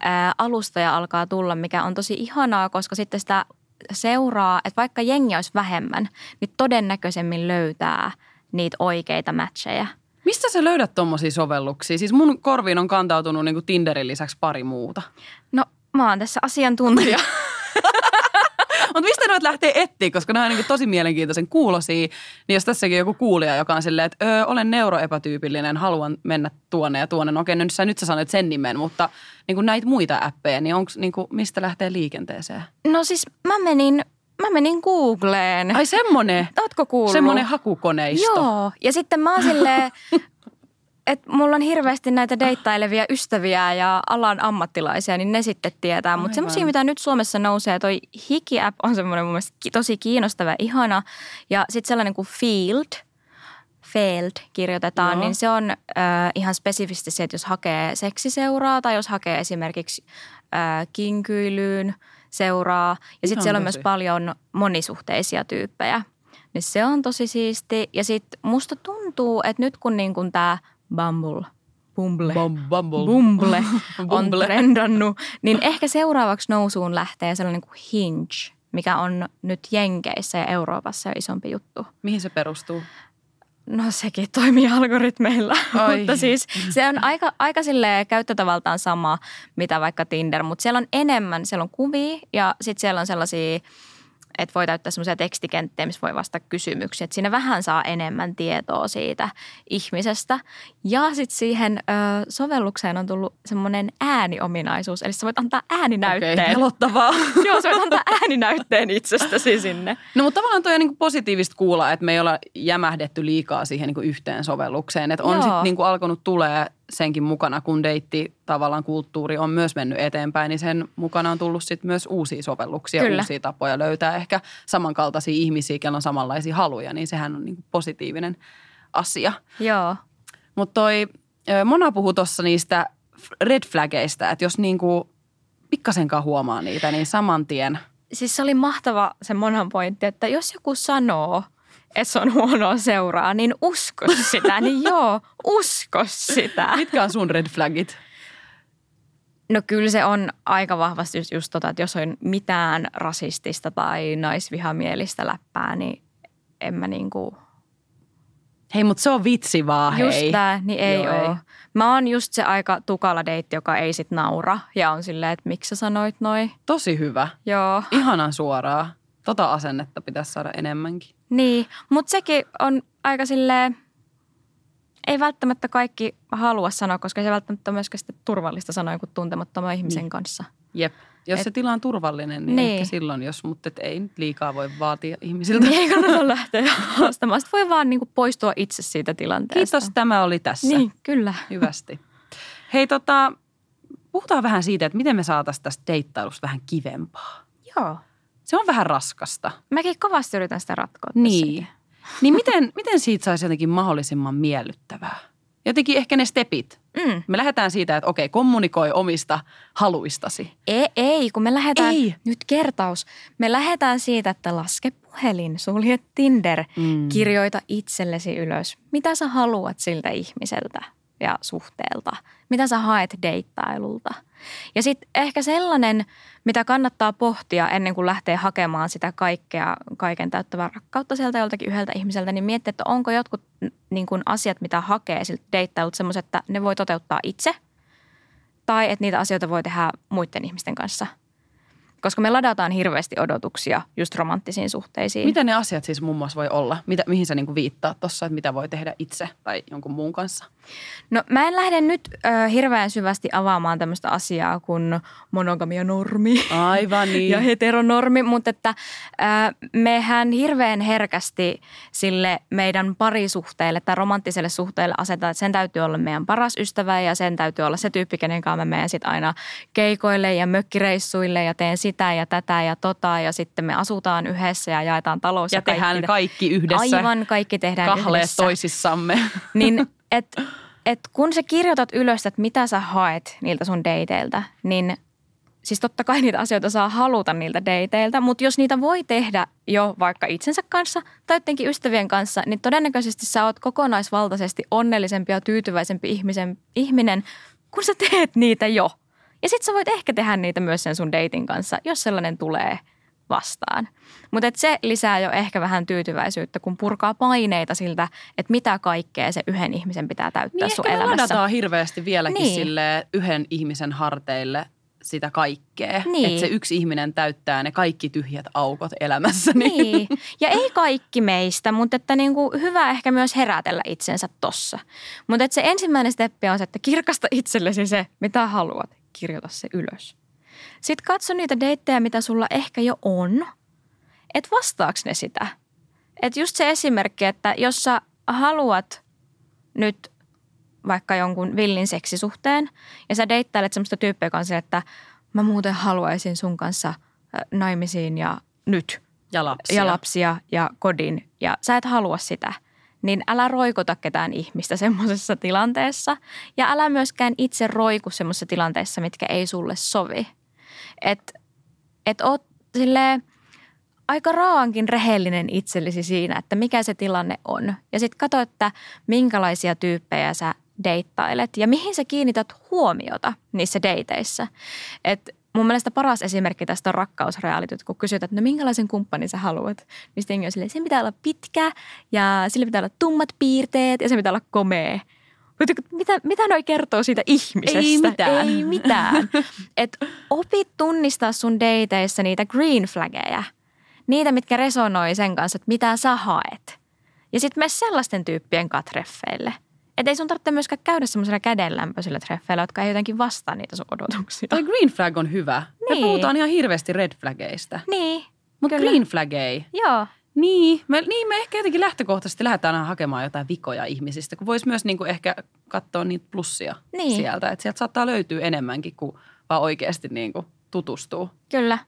ää, alustoja alkaa tulla, mikä on tosi ihanaa, koska sitten sitä seuraa, että vaikka jengi olisi vähemmän, niin todennäköisemmin löytää niitä oikeita matcheja. Mistä sä löydät tommosia sovelluksia? Siis mun korviin on kantautunut niin Tinderin lisäksi pari muuta. No mä oon tässä asiantuntija. *laughs* Mutta mistä ne lähtee etsiä, koska nämä on niin tosi mielenkiintoisen kuulosia. Niin jos tässäkin joku kuulija, joka on silleen, että öö, olen neuroepätyypillinen, haluan mennä tuonne ja tuonne. No okei, nyt sä, nyt sä sanoit sen nimen, mutta niin kuin näitä muita appeja, niin, onks, niin kuin, mistä lähtee liikenteeseen? No siis mä menin Mä menin Googleen. Ai semmonen? Ootko kuullut? Semmonen hakukoneisto. Joo. Ja sitten mä oon silleen, *laughs* että mulla on hirveästi näitä deittailevia ystäviä ja alan ammattilaisia, niin ne sitten tietää. Mutta semmoisia, mitä nyt Suomessa nousee, toi Hiki-app on semmoinen mun mielestä tosi kiinnostava ihana. Ja sitten sellainen kuin Field, Failed kirjoitetaan, Joo. niin se on äh, ihan spesifisti se, että jos hakee seksiseuraa tai jos hakee esimerkiksi äh, kinkyilyyn seuraa. Ja sitten siellä on myös paljon monisuhteisia tyyppejä. Niin se on tosi siisti. Ja sitten musta tuntuu, että nyt kun niin kun tämä – Bumble. Bumble. Bumble. Bumble *laughs* on trendannut, niin ehkä seuraavaksi nousuun lähtee sellainen kuin Hinge, mikä on nyt Jenkeissä ja Euroopassa jo isompi juttu. Mihin se perustuu? No sekin toimii algoritmeilla, *laughs* mutta siis se on aika, aika käyttötavaltaan sama, mitä vaikka Tinder, mutta siellä on enemmän, siellä on kuvia ja sitten siellä on sellaisia – että voi täyttää semmoisia tekstikenttejä, missä voi vastata kysymyksiä. Että siinä vähän saa enemmän tietoa siitä ihmisestä. Ja sitten siihen ö, sovellukseen on tullut semmoinen ääniominaisuus. Eli sä voit antaa ääninäytteen. Okei, pelottavaa. *laughs* Joo, sä voit antaa ääninäytteen itsestäsi sinne. No mutta tavallaan toi on niin positiivista kuulla, että me ei olla jämähdetty liikaa siihen niin yhteen sovellukseen. Että on sitten niin alkanut tulee senkin mukana, kun deitti tavallaan kulttuuri on myös mennyt eteenpäin, niin sen mukana on tullut sitten myös uusia sovelluksia, Kyllä. uusia tapoja löytää ehkä samankaltaisia ihmisiä, joilla on samanlaisia haluja, niin sehän on niin positiivinen asia. Joo. Mutta toi, Mona puhui tuossa niistä red flageista, että jos niin kuin pikkasenkaan huomaa niitä, niin saman tien. Siis se oli mahtava se Monan pointti, että jos joku sanoo – että se on huonoa seuraa, niin usko sitä. Niin joo, usko sitä. Mitkä on sun red flagit? No kyllä se on aika vahvasti just, just tota, että jos on mitään rasistista tai naisvihamielistä läppää, niin en mä niinku... Hei, mutta se on vitsi vaan, hei. Just tää, niin ei Joo. Ei. Mä oon just se aika tukala deitti, joka ei sit naura ja on silleen, että miksi sä sanoit noin. Tosi hyvä. Joo. Ihanan suoraa. Tota asennetta pitäisi saada enemmänkin. Niin, mutta sekin on aika silleen, ei välttämättä kaikki halua sanoa, koska se välttämättä on myöskään turvallista sanoa jonkun tuntemattoman ihmisen niin. kanssa. Jep. Jos et, se tila on turvallinen, niin, niin. ehkä silloin, jos, mutta et ei nyt liikaa voi vaatia ihmisiltä. Niin ei kannata *laughs* lähteä haastamaan. Sitten voi vaan niinku poistua itse siitä tilanteesta. Kiitos, tämä oli tässä. Niin, kyllä. Hyvästi. Hei tota, puhutaan vähän siitä, että miten me saataisiin tästä deittailusta vähän kivempaa. Joo. Se on vähän raskasta. Mäkin kovasti yritän sitä ratkoa Niin. Niin miten, *laughs* miten siitä saisi jotenkin mahdollisimman miellyttävää? Jotenkin ehkä ne stepit. Mm. Me lähdetään siitä, että okei, kommunikoi omista haluistasi. Ei, ei kun me lähdetään, ei. nyt kertaus, me lähdetään siitä, että laske puhelin, sulje Tinder, mm. kirjoita itsellesi ylös, mitä sä haluat siltä ihmiseltä ja suhteelta, mitä sä haet deittailulta – ja sitten ehkä sellainen, mitä kannattaa pohtia ennen kuin lähtee hakemaan sitä kaikkea, kaiken täyttävää rakkautta sieltä joltakin yhdeltä ihmiseltä, niin miettiä, että onko jotkut niin kuin asiat, mitä hakee siltä deittailta semmoiset, että ne voi toteuttaa itse tai että niitä asioita voi tehdä muiden ihmisten kanssa. Koska me ladataan hirveästi odotuksia just romanttisiin suhteisiin. Mitä ne asiat siis muun muassa voi olla? Mitä, mihin sä niinku viittaat tuossa, että mitä voi tehdä itse tai jonkun muun kanssa? No mä en lähde nyt ö, hirveän syvästi avaamaan tämmöistä asiaa kuin monogamia normi. Aivan *laughs* niin. ja heteronormi, mutta että ää, mehän hirveän herkästi sille meidän parisuhteelle tai romanttiselle suhteelle asetetaan, että sen täytyy olla meidän paras ystävä ja sen täytyy olla se tyyppi, kenen kanssa mä menen sitten aina keikoille ja mökkireissuille ja teen sitä ja tätä ja tota ja sitten me asutaan yhdessä ja jaetaan talous. ja, ja tehdään kaikki, kaikki yhdessä. Aivan, kaikki tehdään Kahleet yhdessä. toisissamme. *laughs* Niin, et, et kun sä kirjoitat ylös, että mitä sä haet niiltä sun dateilta, niin siis totta kai niitä asioita saa haluta niiltä dateilta, mutta jos niitä voi tehdä jo vaikka itsensä kanssa tai jotenkin ystävien kanssa, niin todennäköisesti sä oot kokonaisvaltaisesti onnellisempi ja tyytyväisempi ihmisen, ihminen, kun sä teet niitä jo. Ja sit sä voit ehkä tehdä niitä myös sen sun dating kanssa, jos sellainen tulee vastaan. Mutta se lisää jo ehkä vähän tyytyväisyyttä, kun purkaa paineita siltä, että mitä kaikkea se yhden ihmisen pitää täyttää niin sun ehkä elämässä. ladataan hirveästi vieläkin Niin. sille yhden ihmisen harteille sitä kaikkea. Niin. Että se yksi ihminen täyttää ne kaikki tyhjät aukot elämässä. Niin, ja ei kaikki meistä, mutta että niin kuin hyvä ehkä myös herätellä itsensä tossa. Mutta että se ensimmäinen steppi on se, että kirkasta itsellesi se, mitä haluat. Kirjoita se ylös. Sitten katso niitä deittejä, mitä sulla ehkä jo on. Että vastaaks ne sitä? Että just se esimerkki, että jos sä haluat nyt vaikka jonkun villin seksisuhteen ja sä deittailet semmoista tyyppiä kanssa, että mä muuten haluaisin sun kanssa naimisiin ja nyt Ja lapsia. ja lapsia ja kodin ja sä et halua sitä, niin älä roikota ketään ihmistä semmoisessa tilanteessa ja älä myöskään itse roiku semmoisessa tilanteessa, mitkä ei sulle sovi. Et, et oot silleen aika raaankin rehellinen itsellesi siinä, että mikä se tilanne on. Ja sitten katso, että minkälaisia tyyppejä sä deittailet ja mihin sä kiinnität huomiota niissä deiteissä. Et mun mielestä paras esimerkki tästä on rakkausrealityt, kun kysytään, että no minkälaisen kumppanin sä haluat. Niin sitten on silleen, sen pitää olla pitkä ja sillä pitää olla tummat piirteet ja se pitää olla komea. Mutta Mitä, mitä noi kertoo siitä ihmisestä? Ei mitään. Ei mitään. Et opit tunnistaa sun dateissa niitä green flaggeja. Niitä, mitkä resonoi sen kanssa, että mitä sä haet. Ja sitten mene sellaisten tyyppien katreffeille. Että ei sun tarvitse myöskään käydä semmoisilla kädenlämpöisillä treffeillä, jotka ei jotenkin vastaa niitä sun odotuksia. Toi green flag on hyvä. Me Niin. puhutaan ihan hirveästi red flaggeista. Niin, Mutta green flag ei. Joo. Niin me, niin, me ehkä jotenkin lähtökohtaisesti lähdetään aina hakemaan jotain vikoja ihmisistä, kun voisi myös niinku ehkä katsoa niitä plussia Niin. sieltä. Että sieltä saattaa löytyä enemmänkin kuin vaan oikeasti niinku tutustuu. Kyllä.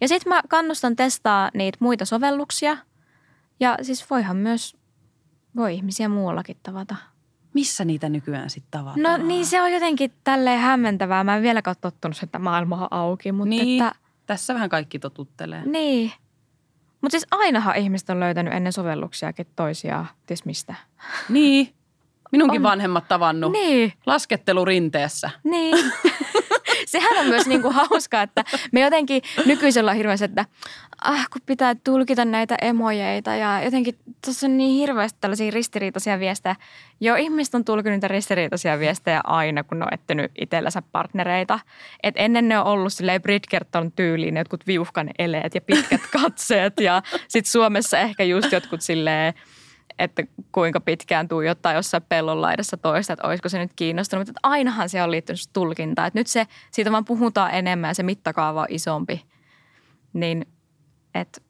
Ja sitten mä kannustan testaa niitä muita sovelluksia. Ja siis voihan myös, voi ihmisiä muuallakin tavata. Missä niitä nykyään sitten tavataan? No niin se on jotenkin tälleen hämmentävää. Mä en vieläkään ole tottunut, että maailma on auki. Mutta Niin. että, Tässä vähän kaikki totuttelee. niin. Mutta siis ainahan ihmiset on löytänyt ennen sovelluksiakin toisiaan, ties mistä. Niin. Minunkin On. vanhemmat tavannut. Niin, Laskettelu rinteessä. niin. *laughs* Sehän on myös niinku hauskaa, että me jotenkin nykyisellä on hirveästi, että ah, kun pitää tulkita näitä emojeita ja jotenkin tuossa on niin hirveästi tällaisia ristiriitaisia viestejä. Joo, ihmiset on tulkinut niitä ristiriitaisia viestejä aina, kun ne on ettänyt itsellänsä partnereita. Et ennen ne on ollut silleen Bridgerton tyyliin jotkut viuhkan eleet ja pitkät katseet ja sitten Suomessa ehkä just jotkut silleen että kuinka pitkään tuijottaa jossain pellon laidassa toista, että olisiko se nyt kiinnostunut. Mutta ainahan se on liittynyt tulkintaan. Että nyt se, siitä vaan puhutaan enemmän ja se mittakaava on isompi. Niin, että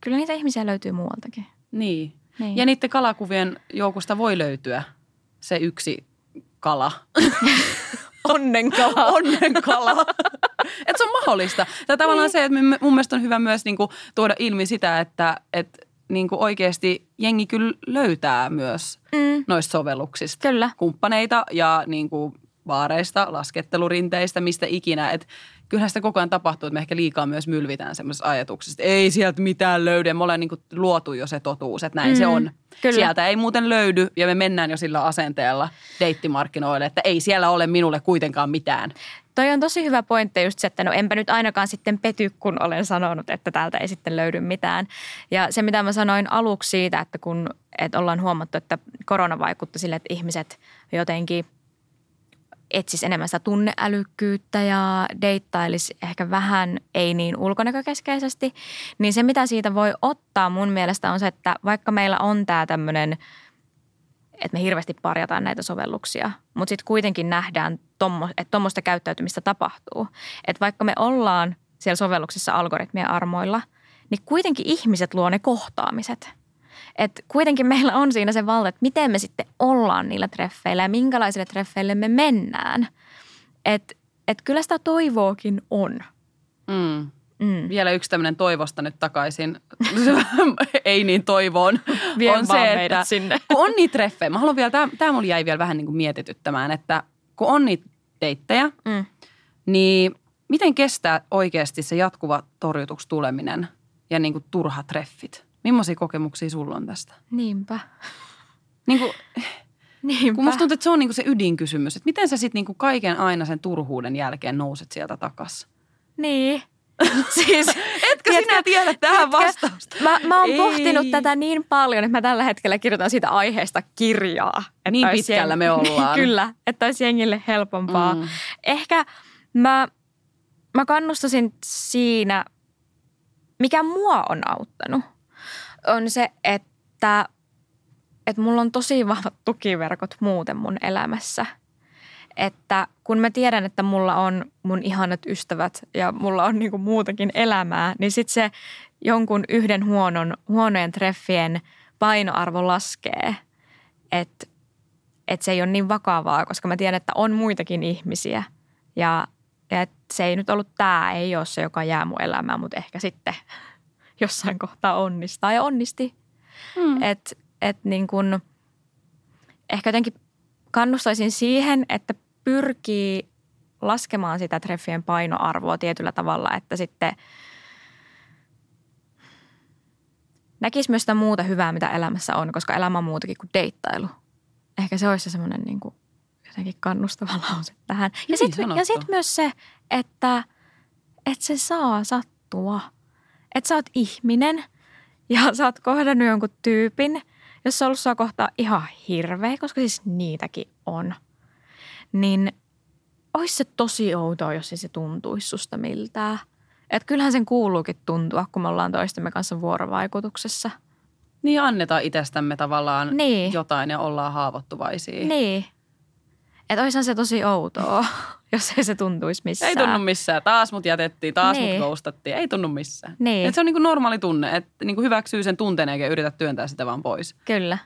kyllä niitä ihmisiä löytyy muualtakin. Niin. Niin. Ja niiden kalakuvien joukosta voi löytyä se yksi kala. *laughs* Onnenkala. Onnenkala. *laughs* että se on mahdollista. Tai tavallaan se, että mun mielestä on hyvä myös niinku tuoda ilmi sitä, että et niinku oikeasti jengi kyllä löytää myös Mm, noista sovelluksista kyllä. kumppaneita ja niinku baareista, laskettelurinteistä, mistä ikinä. Et kyllähän sitä koko ajan tapahtuu, että me ehkä liikaa myös mylvitään semmoisessa ajatuksessa, että ei sieltä mitään löydy. Me ollaan niinku luotu jo se totuus, että näin mm, se on. kyllä. Sieltä ei muuten löydy ja me mennään jo sillä asenteella deittimarkkinoille, että ei siellä ole minulle kuitenkaan mitään. Toi on tosi hyvä pointti just se, että no enpä nyt ainakaan sitten pety, kun olen sanonut, että täältä ei sitten löydy mitään. Ja se, mitä mä sanoin aluksi siitä, että kun että ollaan huomattu, että korona vaikutti sille, että ihmiset jotenkin etsisi enemmän sitä tunneälykkyyttä ja deittailisi ehkä vähän ei niin ulkonäkökeskeisesti, niin se mitä siitä voi ottaa mun mielestä on se, että vaikka meillä on tämä tämmöinen, että me hirveästi parjataan näitä sovelluksia, mutta sitten kuitenkin nähdään, tommo, että tuommoista käyttäytymistä tapahtuu. Että vaikka me ollaan siellä sovelluksessa algoritmien armoilla, niin kuitenkin ihmiset luo ne kohtaamiset – että kuitenkin meillä on siinä se valta, että miten me sitten ollaan niillä treffeillä ja minkälaisille treffeille me mennään. Että et kyllä sitä toivoakin on. Mm. Mm. Vielä yksi tämmöinen toivosta nyt takaisin, *laughs* ei niin toivoon, Vien on se, että sinne. kun on niitä treffejä, mä haluan vielä, tämä, tämä mulla jäi vielä vähän niin kuin mietityttämään, että kun on niitä deittejä, mm. niin miten kestää oikeasti se jatkuva torjutuksi tuleminen ja niin kuin turha treffit? Millaisia kokemuksia sulla on tästä? Niinpä. Niin kuin, Niinpä. Kun musta tuntuu, että se on niin kuin se ydinkysymys, että miten sä sitten niin kaiken aina sen turhuuden jälkeen nouset sieltä takas? Niin. *laughs* siis, Etkö tiedätkö, sinä tiedä tähän vastausta? Mä, mä oon Ei. pohtinut tätä niin paljon, että mä tällä hetkellä kirjoitan siitä aiheesta kirjaa. Että niin pitkällä jeng... me ollaan. *laughs* Kyllä, että olisi jengille helpompaa. Mm. Ehkä mä, mä kannustasin siinä, mikä mua on auttanut on se, että, että mulla on tosi vahvat tukiverkot muuten mun elämässä. Että kun mä tiedän, että mulla on mun ihanat ystävät ja mulla on niinku muutakin elämää, niin sitten se jonkun yhden huonon, huonojen treffien painoarvo laskee. Että et se ei ole niin vakavaa, koska mä tiedän, että on muitakin ihmisiä. Ja, ja et se ei nyt ollut tämä, ei ole se, joka jää mun elämään, mutta ehkä sitten *laughs* – jossain kohtaa onnistaa ja onnisti. Mm. Että et niin kun, ehkä jotenkin kannustaisin siihen, että pyrkii laskemaan sitä treffien painoarvoa tietyllä tavalla, että sitten näkisi myös sitä muuta hyvää, mitä elämässä on, koska elämä on muutakin kuin deittailu. Ehkä se olisi semmoinen niin kuin jotenkin kannustava *laughs* lause tähän. Ja niin sitten sit myös se, että, että se saa sattua – että sä oot ihminen ja sä oot kohdannut jonkun tyypin, jos se on ollut sua kohtaa ihan hirveä, koska siis niitäkin on, niin olisi se tosi outoa, jos se tuntuisi susta miltään. Että kyllähän sen kuuluukin tuntua, kun me ollaan toistemme kanssa vuorovaikutuksessa. Niin annetaan itsestämme tavallaan niin. jotain ja ollaan haavoittuvaisia. Niin. Että olisihan se tosi outoa, *laughs* jos ei se tuntuisi missään. Ei tunnu missään. Taas mut jätettiin, taas niin. mut ghostattiin. Ei tunnu missään. Niin. Et se on niin kuin normaali tunne, että niin kuin hyväksyy sen tunteen eikä yritä työntää sitä vaan pois. Kyllä.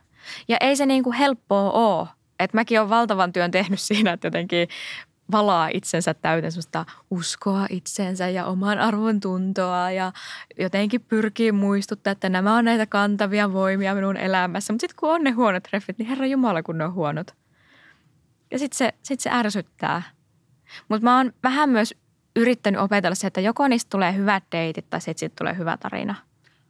Ja ei se niin kuin helppoa ole. Että mäkin olen valtavan työn tehnyt siinä, että jotenkin valaa itsensä täyteen sellaista uskoa itsensä ja oman arvon tuntoa ja jotenkin pyrkii muistuttaa, että nämä on näitä kantavia voimia minun elämässä. Mutta sitten kun on ne huonot treffit, niin herra Jumala kun ne on huonot. Ja sitten se, sit se ärsyttää. Mutta mä oon vähän myös yrittänyt opetella se, että joko niistä tulee hyvät deitit tai sitten siitä tulee hyvä tarina.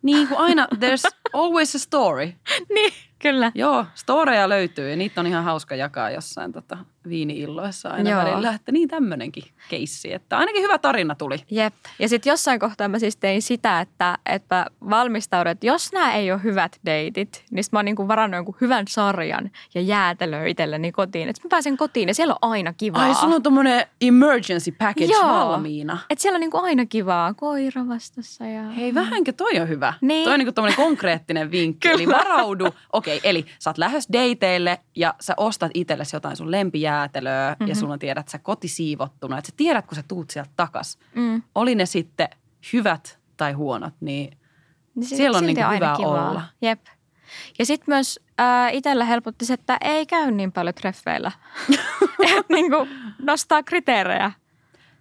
Niin kuin aina, there's always a story. *laughs* niin, kyllä. Joo, storeja löytyy ja niitä on ihan hauska jakaa jossain tota, viini-illoissa aina Joo. välillä. Että niin tämmöinenkin keissi, että ainakin hyvä tarina tuli. Jep. Ja sitten jossain kohtaa mä siis tein sitä, että, että valmistaudun, että jos nämä ei ole hyvät deitit, niin mä oon niin varannut jonkun hyvän sarjan ja jäätelöä itselleni kotiin. Että mä pääsen kotiin ja siellä on aina kivaa. Ai sulla on tommonen emergency package Joo. valmiina. Että siellä on niin aina kivaa. Koira vastassa ja... Hei, vähänkö toi on hyvä. Niin. Toi on niin tommonen konkreettinen vinkki. Eli *laughs* varaudu. Okei, okay, eli sä oot lähes dateille ja sä ostat itsellesi jotain sun lempijää jäätelöä mm-hmm. ja mhm. sulla on tiedät sä kotisiivottuna. Että sä tiedät, kun sä tuut sieltä takas. Mm. Oli ne sitten hyvät tai huonot, niin, niin siellä on niin hyvä kivaa. olla. Jep. Ja sitten myös äh, itsellä helpotti se, että ei käy niin paljon treffeillä. *laughs* *laughs* että niin nostaa kriteerejä.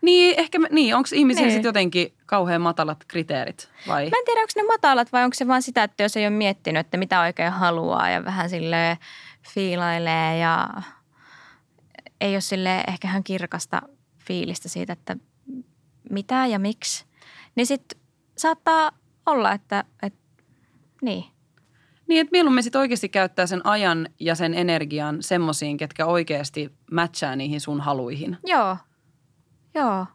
Niin, ehkä, niin, onko ihmisillä niin. sitten jotenkin kauhean matalat kriteerit vai? Mä en tiedä, onko ne matalat vai onko se vaan sitä, että jos ei ole miettinyt, että mitä oikein haluaa ja vähän sille fiilailee ja ei ole sille ehkä ihan kirkasta fiilistä siitä, että mitä ja miksi, niin sitten saattaa olla, että, että niin. Niin, että mieluummin sitten oikeasti käyttää sen ajan ja sen energian semmoisiin, ketkä oikeasti matchaa niihin sun haluihin. Joo, joo.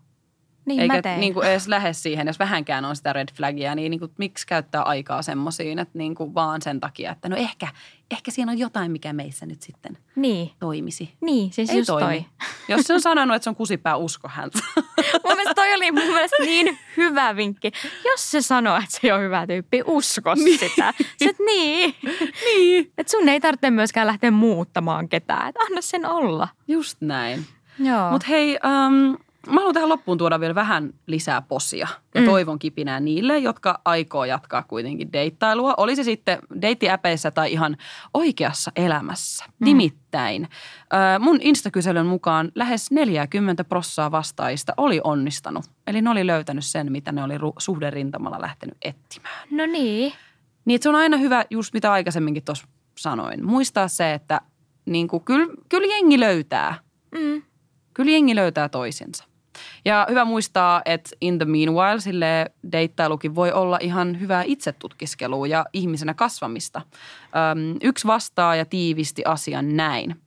Niin Eikä mä tein. niin kuin edes lähde siihen, jos vähänkään on sitä red flagia, niin, niin kuin, miksi käyttää aikaa semmoisiin, että niin kuin vaan sen takia, että no ehkä, ehkä siinä on jotain, mikä meissä nyt sitten Niin, toimisi. niin siis Ei just toimi. toi. Jos se on sanonut, että se on kusipää, usko häntä. *laughs* Mun mielestä toi oli mun mielestä niin hyvä vinkki. Jos se sanoo, että se on hyvä tyyppi, usko niin. sitä. Et niin. niin. Et sun ei tarvitse myöskään lähteä muuttamaan ketään. Et anna sen olla. Just näin. Joo. Mutta hei, um, mä haluan tähän loppuun tuoda vielä vähän lisää posia ja Mm. toivon kipinää niille, jotka aikoo jatkaa kuitenkin deittailua. Oli se sitten deittiäpeissä tai ihan oikeassa elämässä. Mm. Nimittäin mun Instakyselyn mukaan lähes 40 prossaa vastaajista oli onnistanut. Eli ne oli löytänyt sen, mitä ne oli suhderintamalla lähtenyt etsimään. no niin. Niin se on aina hyvä, just mitä aikaisemminkin tuossa sanoin, muistaa se, että niin kyllä, kyllä jengi löytää Mm. kyllä jengi löytää toisensa. Ja hyvä muistaa, että in the meanwhile sille deittailukin voi olla ihan hyvää itsetutkiskelua ja ihmisenä kasvamista. Öm, yksi vastaa ja tiivisti asian näin.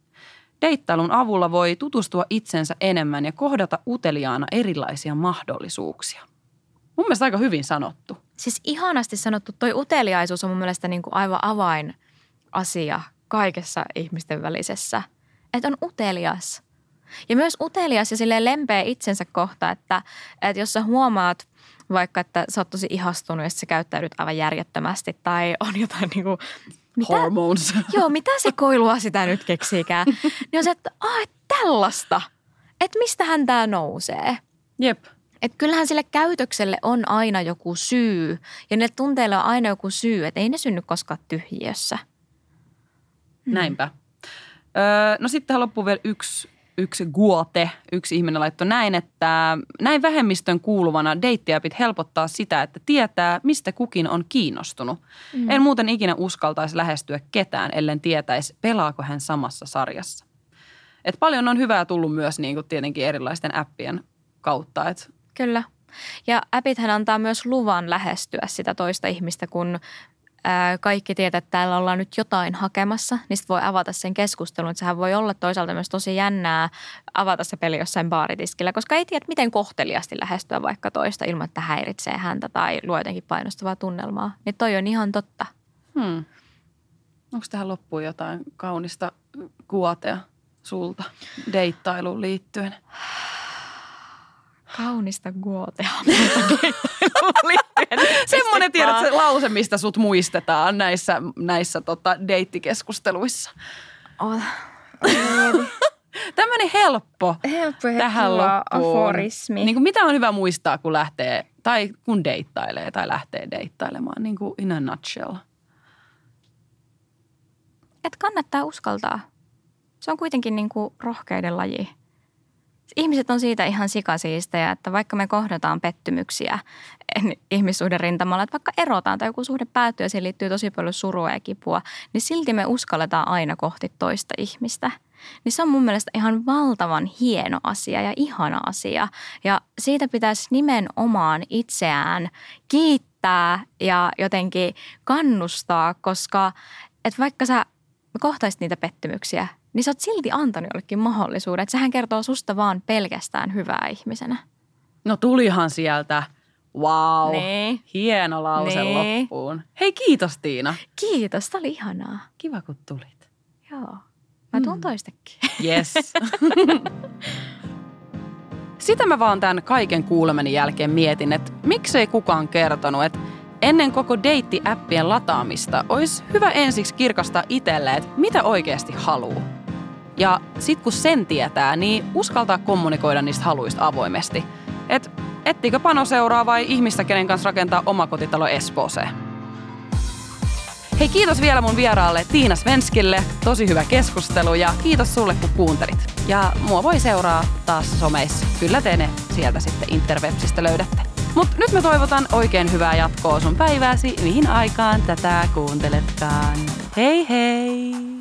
Deittailun avulla voi tutustua itsensä enemmän ja kohdata uteliaana erilaisia mahdollisuuksia. Mun mielestä aika hyvin sanottu. Siis ihanasti sanottu. Toi uteliaisuus on mun mielestä niin kuin aivan avainasia kaikessa ihmisten välisessä. Että on utelias. Ja myös utelias ja silleen lempeä itsensä kohta, että, että jos sä huomaat vaikka, että sä oot tosi ihastunut ja sä käyttäydyt aivan järjettömästi tai on jotain niin kuin, mitä, Hormones. joo, mitä se koilua sitä nyt keksiikään, niin on se, että ah, et tällaista, että mistähän tämä nousee. Jep. Että kyllähän sille käytökselle on aina joku syy ja ne tunteille on aina joku syy, että ei ne synny koskaan tyhjiössä. Näinpä. Öö, no sitten tähän loppuu vielä yksi, yksi guote. Yksi ihminen laittoi näin, että näin vähemmistön kuuluvana deittiäpit helpottaa sitä, että tietää, mistä kukin on kiinnostunut. Mm. En muuten ikinä uskaltaisi lähestyä ketään, ellen tietäisi, pelaako hän samassa sarjassa. Et paljon on hyvää tullut myös niin kuin tietenkin erilaisten appien kautta. Et Kyllä. Ja appithän antaa myös luvan lähestyä sitä toista ihmistä, kun kaikki tietää, että täällä ollaan nyt jotain hakemassa, niin sit voi avata sen keskustelun. Että sehän voi olla toisaalta myös tosi jännää avata se peli jossain baaritiskillä, koska ei tiedä, miten kohteliasti lähestyä vaikka toista ilman, että häiritsee häntä tai luo jotenkin painostavaa tunnelmaa. Niin toi on ihan totta. hmm. onko tähän loppuun jotain kaunista guotea sulta deittailuun liittyen? Kaunista guotea. *laughs* Semmoinen tiedät, se lause, mistä sut muistetaan näissä, näissä tota, deittikeskusteluissa. Oh, Tämmöinen helppo helppo tähän loppuun. aforismi. Niin kuin mitä on hyvä muistaa, kun lähtee, tai kun deittailee tai lähtee deittailemaan, niin kuin in a nutshell. että kannattaa uskaltaa. Se on kuitenkin niin kuin rohkeiden laji. Ihmiset on siitä ihan sikasiistejä, että vaikka me kohdataan pettymyksiä ihmissuhden rintamalla, että vaikka erotaan tai joku suhde päättyy ja siihen liittyy tosi paljon surua ja kipua, niin silti me uskalletaan aina kohti toista ihmistä. Niin se on mun mielestä ihan valtavan hieno asia ja ihana asia. Ja siitä pitäisi nimenomaan itseään kiittää ja jotenkin kannustaa, koska että vaikka sä kohtaisit niitä pettymyksiä, niin sä oot silti antanut jollekin mahdollisuuden. Että sehän kertoo susta vaan pelkästään hyvää ihmisenä. No tulihan sieltä. Wow. Niin. Hieno lause Niin. loppuun. Hei kiitos Tiina. Kiitos, tää oli ihanaa. Kiva kun tulit. Joo. Mä tuun mm. toistekin. Yes. *laughs* Sitä mä vaan tämän kaiken kuulemani jälkeen mietin, että miksei kukaan kertonut, että ennen koko deitti-appien lataamista olisi hyvä ensiksi kirkastaa itselle, että mitä oikeasti haluaa. Ja sit kun sen tietää, niin uskaltaa kommunikoida niistä haluista avoimesti. Et ettikö panoseuraa vai ihmistä, kenen kanssa rakentaa omakotitalo Espooseen. Hei kiitos vielä mun vieraalle Tiina Svenskille. Tosi hyvä keskustelu ja kiitos sulle kun kuuntelit. Ja mua voi seuraa taas someissa. Kyllä te ne sieltä sitten interwebsistä löydätte. Mut nyt mä toivotan oikein hyvää jatkoa sun päivääsi, mihin aikaan tätä kuunteletkaan. Hei hei!